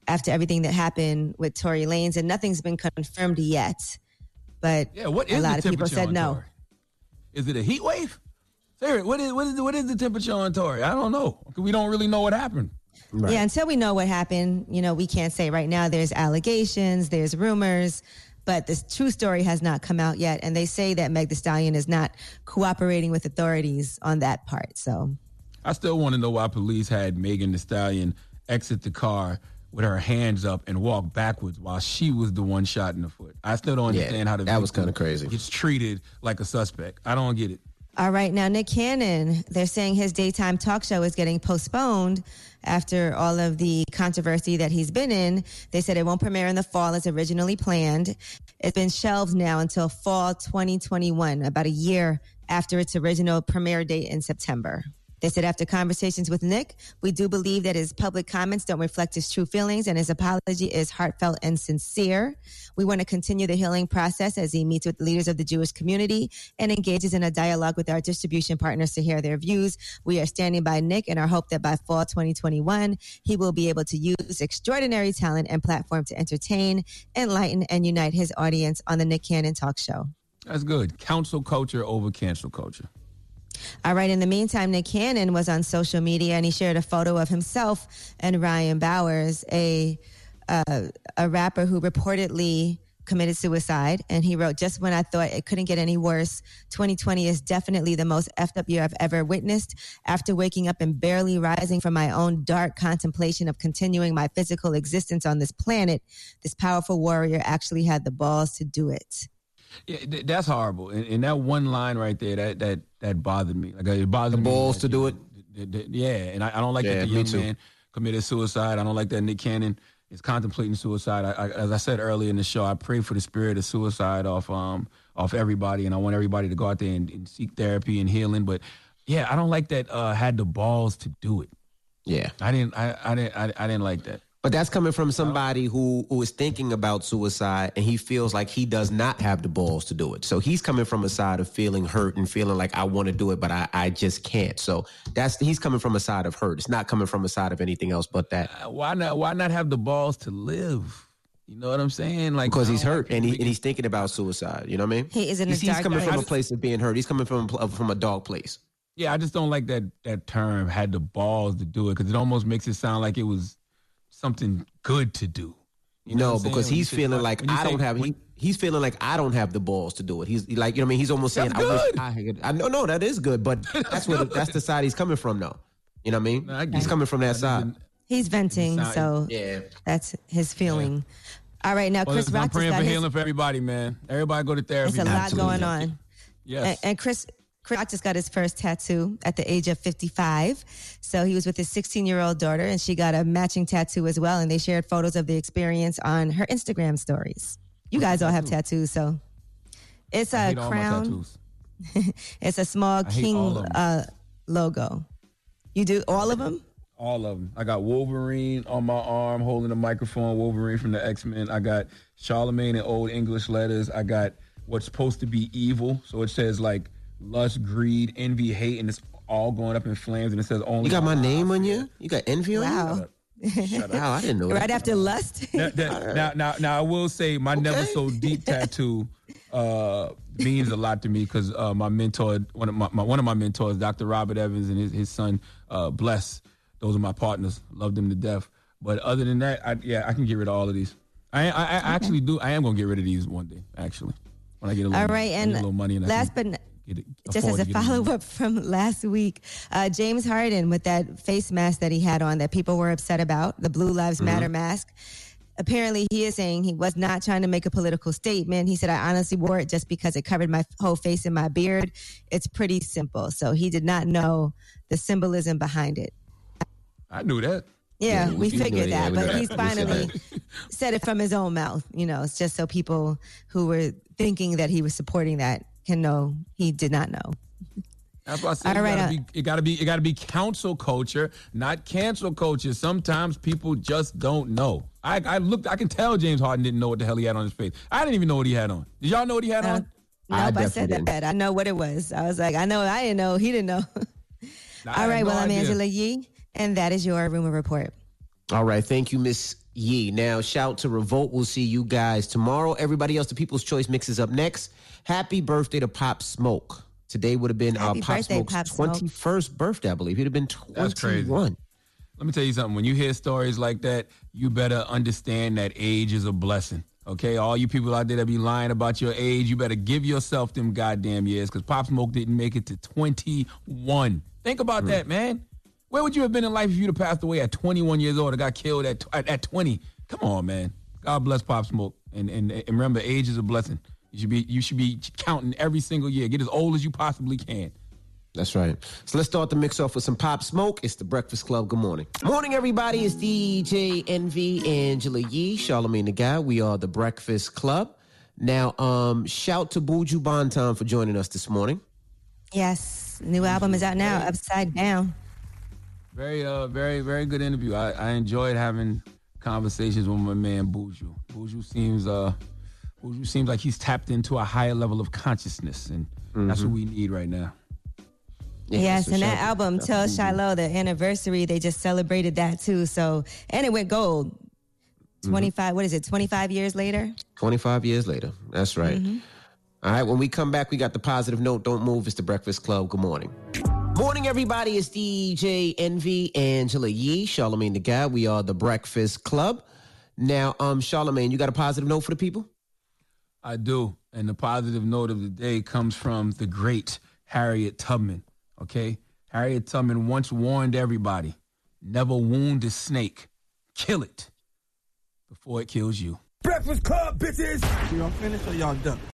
after everything that happened with Tory Lanez, and nothing's been confirmed yet, but Yeah, what a lot the of people said no. Tory? Is it a heat wave? Sarah, what is what is what is the temperature on Tory? I don't know. We don't really know what happened. Yeah, until we know what happened, you know, we can't say right now. There's allegations, there's rumors, but the true story has not come out yet. And they say that Meg Thee Stallion is not cooperating with authorities on that part. So, I still want to know why police had Megan Thee Stallion exit the car with her hands up and walk backwards while she was the one shot in the foot. I still don't Yeah, understand how the that was kinda crazy. Gets treated like a suspect. I don't get it. all right, now Nick Cannon, they're saying his daytime talk show is getting postponed after all of the controversy that he's been in. They said it won't premiere in the fall as originally planned. It's been shelved now until fall 2021, about a year after its original premiere date in September. They said after conversations with Nick, we do believe that his public comments don't reflect his true feelings and his apology is heartfelt and sincere. We want to continue the healing process as he meets with leaders of the Jewish community and engages in a dialogue with our distribution partners to hear their views. We are standing by Nick and our hope that by fall 2021, he will be able to use extraordinary talent and platform to entertain, enlighten, and unite his audience on the Nick Cannon Talk Show. That's good. Council culture over cancel culture. All right. In the meantime, Nick Cannon was on social media and he shared a photo of himself and Ryan Bowers, a uh, a rapper who reportedly committed suicide. And he wrote, "Just when I thought it couldn't get any worse, 2020 is definitely the most effed up year I've ever witnessed. After waking up and barely rising from my own dark contemplation of continuing my physical existence on this planet, this powerful warrior actually had the balls to do it." Yeah, th- that's horrible. And, and that one line right there, that that that bothered me. Like it bothered The me. balls that, to do it. th- th- yeah, and I, I don't like Yeah, that the young man committed suicide. I don't like that Nick Cannon is contemplating suicide. I, I, as I said earlier in the show, I pray for the spirit of suicide off um off everybody, and I want everybody to go out there and, and seek therapy and healing. But yeah, I don't like that. Uh, had the balls to do it. Yeah, I didn't. I, I didn't. I, I didn't like that. But that's coming from somebody who who is thinking about suicide and he feels like he does not have the balls to do it. So he's coming from a side of feeling hurt and feeling like I want to do it, but I, I just can't. So that's he's coming from a side of hurt. It's not coming from a side of anything else but that. Uh, Why not? Why not have the balls to live? You know what I'm saying? Like because he's hurt and he and he's thinking about suicide. You know what I mean? He is in he's, a he's dark coming from a place. place of being hurt. He's coming from a from a dark place. Yeah, I just don't like that that term had the balls to do it because it almost makes it sound like it was something good to do. You know no, what I'm saying? because he's feeling like when I say- don't have. He, he's feeling like I don't have the balls to do it. He's like, you know, what I mean, he's almost saying, That's "I wish. I had." I know, no, that is good, but that's what that's the side he's coming from, though. You know what I mean? I he's coming from that side. He's venting, so Yeah. that's his feeling. All right, now Well, Chris listen, I'm Rock praying for his, healing for everybody, man. Everybody go to therapy. It's a lot going on. Yes. And, and Chris, Chris Rock just got his first tattoo at the age of 55. So he was with his 16 year old daughter, and she got a matching tattoo as well. And they shared photos of the experience on her Instagram stories. You guys all have tattoos, so it's a hate all my crown. it's a small king all of 'em. uh, logo. You do all of them? All of them. I got Wolverine on my arm holding a microphone, Wolverine from the X Men. I got Charlamagne in old English letters. I got what's supposed to be evil. So it says like lust, greed, envy, hate, and it's all going up in flames. And it says only. You got my name on you. You got envy on Wow. you. Wow, I didn't know Right that. after lust? now, now, now, now, now I will say my never so deep tattoo uh, means a lot to me because uh, my mentor, one of my, my one of my mentors, Dr. Robert Evans, and his, his son, uh, Bless. Those are my partners. Love them to death. But other than that, I, yeah, I can get rid of all of these. I, I, I actually do. I am gonna get rid of these one day. Actually, when I get a little, All right, I and a little money. And I last can but n- get it, just as a follow up from last week, uh, James Harden with that face mask that he had on that people were upset about, the Blue Lives Mm-hmm. Matter mask. Apparently, he is saying he was not trying to make a political statement. He said, I honestly wore it just because it covered my whole face and my beard. It's pretty simple. So he did not know the symbolism behind it. I knew that. Yeah, Yeah, we we knew figured it. Yeah, that, we but knew he's that. Finally said it from his own mouth. You know, it's just so people who were thinking that he was supporting that can know he did not know. That's why I said All it, gotta uh, be, it gotta be it gotta be council culture, not cancel culture. Sometimes people just don't know. I, I looked I can tell James Harden didn't know what the hell he had on his face. I didn't even know what he had on. Did y'all know what he had on? I Nope, I, said definitely that. I know what it was. I was like, I know, I didn't know, he didn't know. I All had right, no well, I'm. Angela Yee, and that is your rumor report. All right, thank you, Miss Yee. Now, shout to Revolt. We'll see you guys tomorrow. Everybody else, the People's Choice mixes up next. Happy birthday to Pop Smoke. Today would have been Happy uh, Pop birthday, Smoke's Pop Smoke. 21st birthday, I believe. He'd have been 21. Let me tell you something. When you hear stories like that, you better understand that age is a blessing. Okay, all you people out there that be lying about your age, you better give yourself them goddamn years because Pop Smoke didn't make it to 21. Think about Hmm. that, man. Where would you have been in life if you'd have passed away at 21 years old or got killed at at, at 20? Come on, man. God bless Pop Smoke. And, and and remember, age is a blessing. You should be you should be counting every single year. Get as old as you possibly can. That's right. So let's start the mix off with some Pop Smoke. It's the Breakfast Club. Good morning. Morning, everybody. It's DJ Envy, Angela Yee, Charlamagne the Guy. We are the Breakfast Club. Now, um, shout to Buju Banton for joining us this morning. Yes, new album is out now, Upside Down. Very, uh, very, very good interview. I, I enjoyed having conversations with my man Buju. Buju seems, uh, Buju seems like he's tapped into a higher level of consciousness, and that's what we need right now. yes, so and that album, shout Tell to Shiloh, the anniversary, they just celebrated that too. So, and it went gold. Mm-hmm. 25, what is it, 25 years later? 25 years later. That's right. All right, when we come back, we got the positive note. Don't move. It's the Breakfast Club. Good morning. Morning, everybody. It's DJ Envy, Angela Yee, Charlamagne the Guy. We are the Breakfast Club. Now, um, Charlamagne, you got a positive note for the people? I do, and the positive note of the day comes from the great Harriet Tubman. Okay, Harriet Tubman once warned everybody: never wound a snake, kill it before it kills you. Breakfast Club, bitches! Y'all finished or y'all done?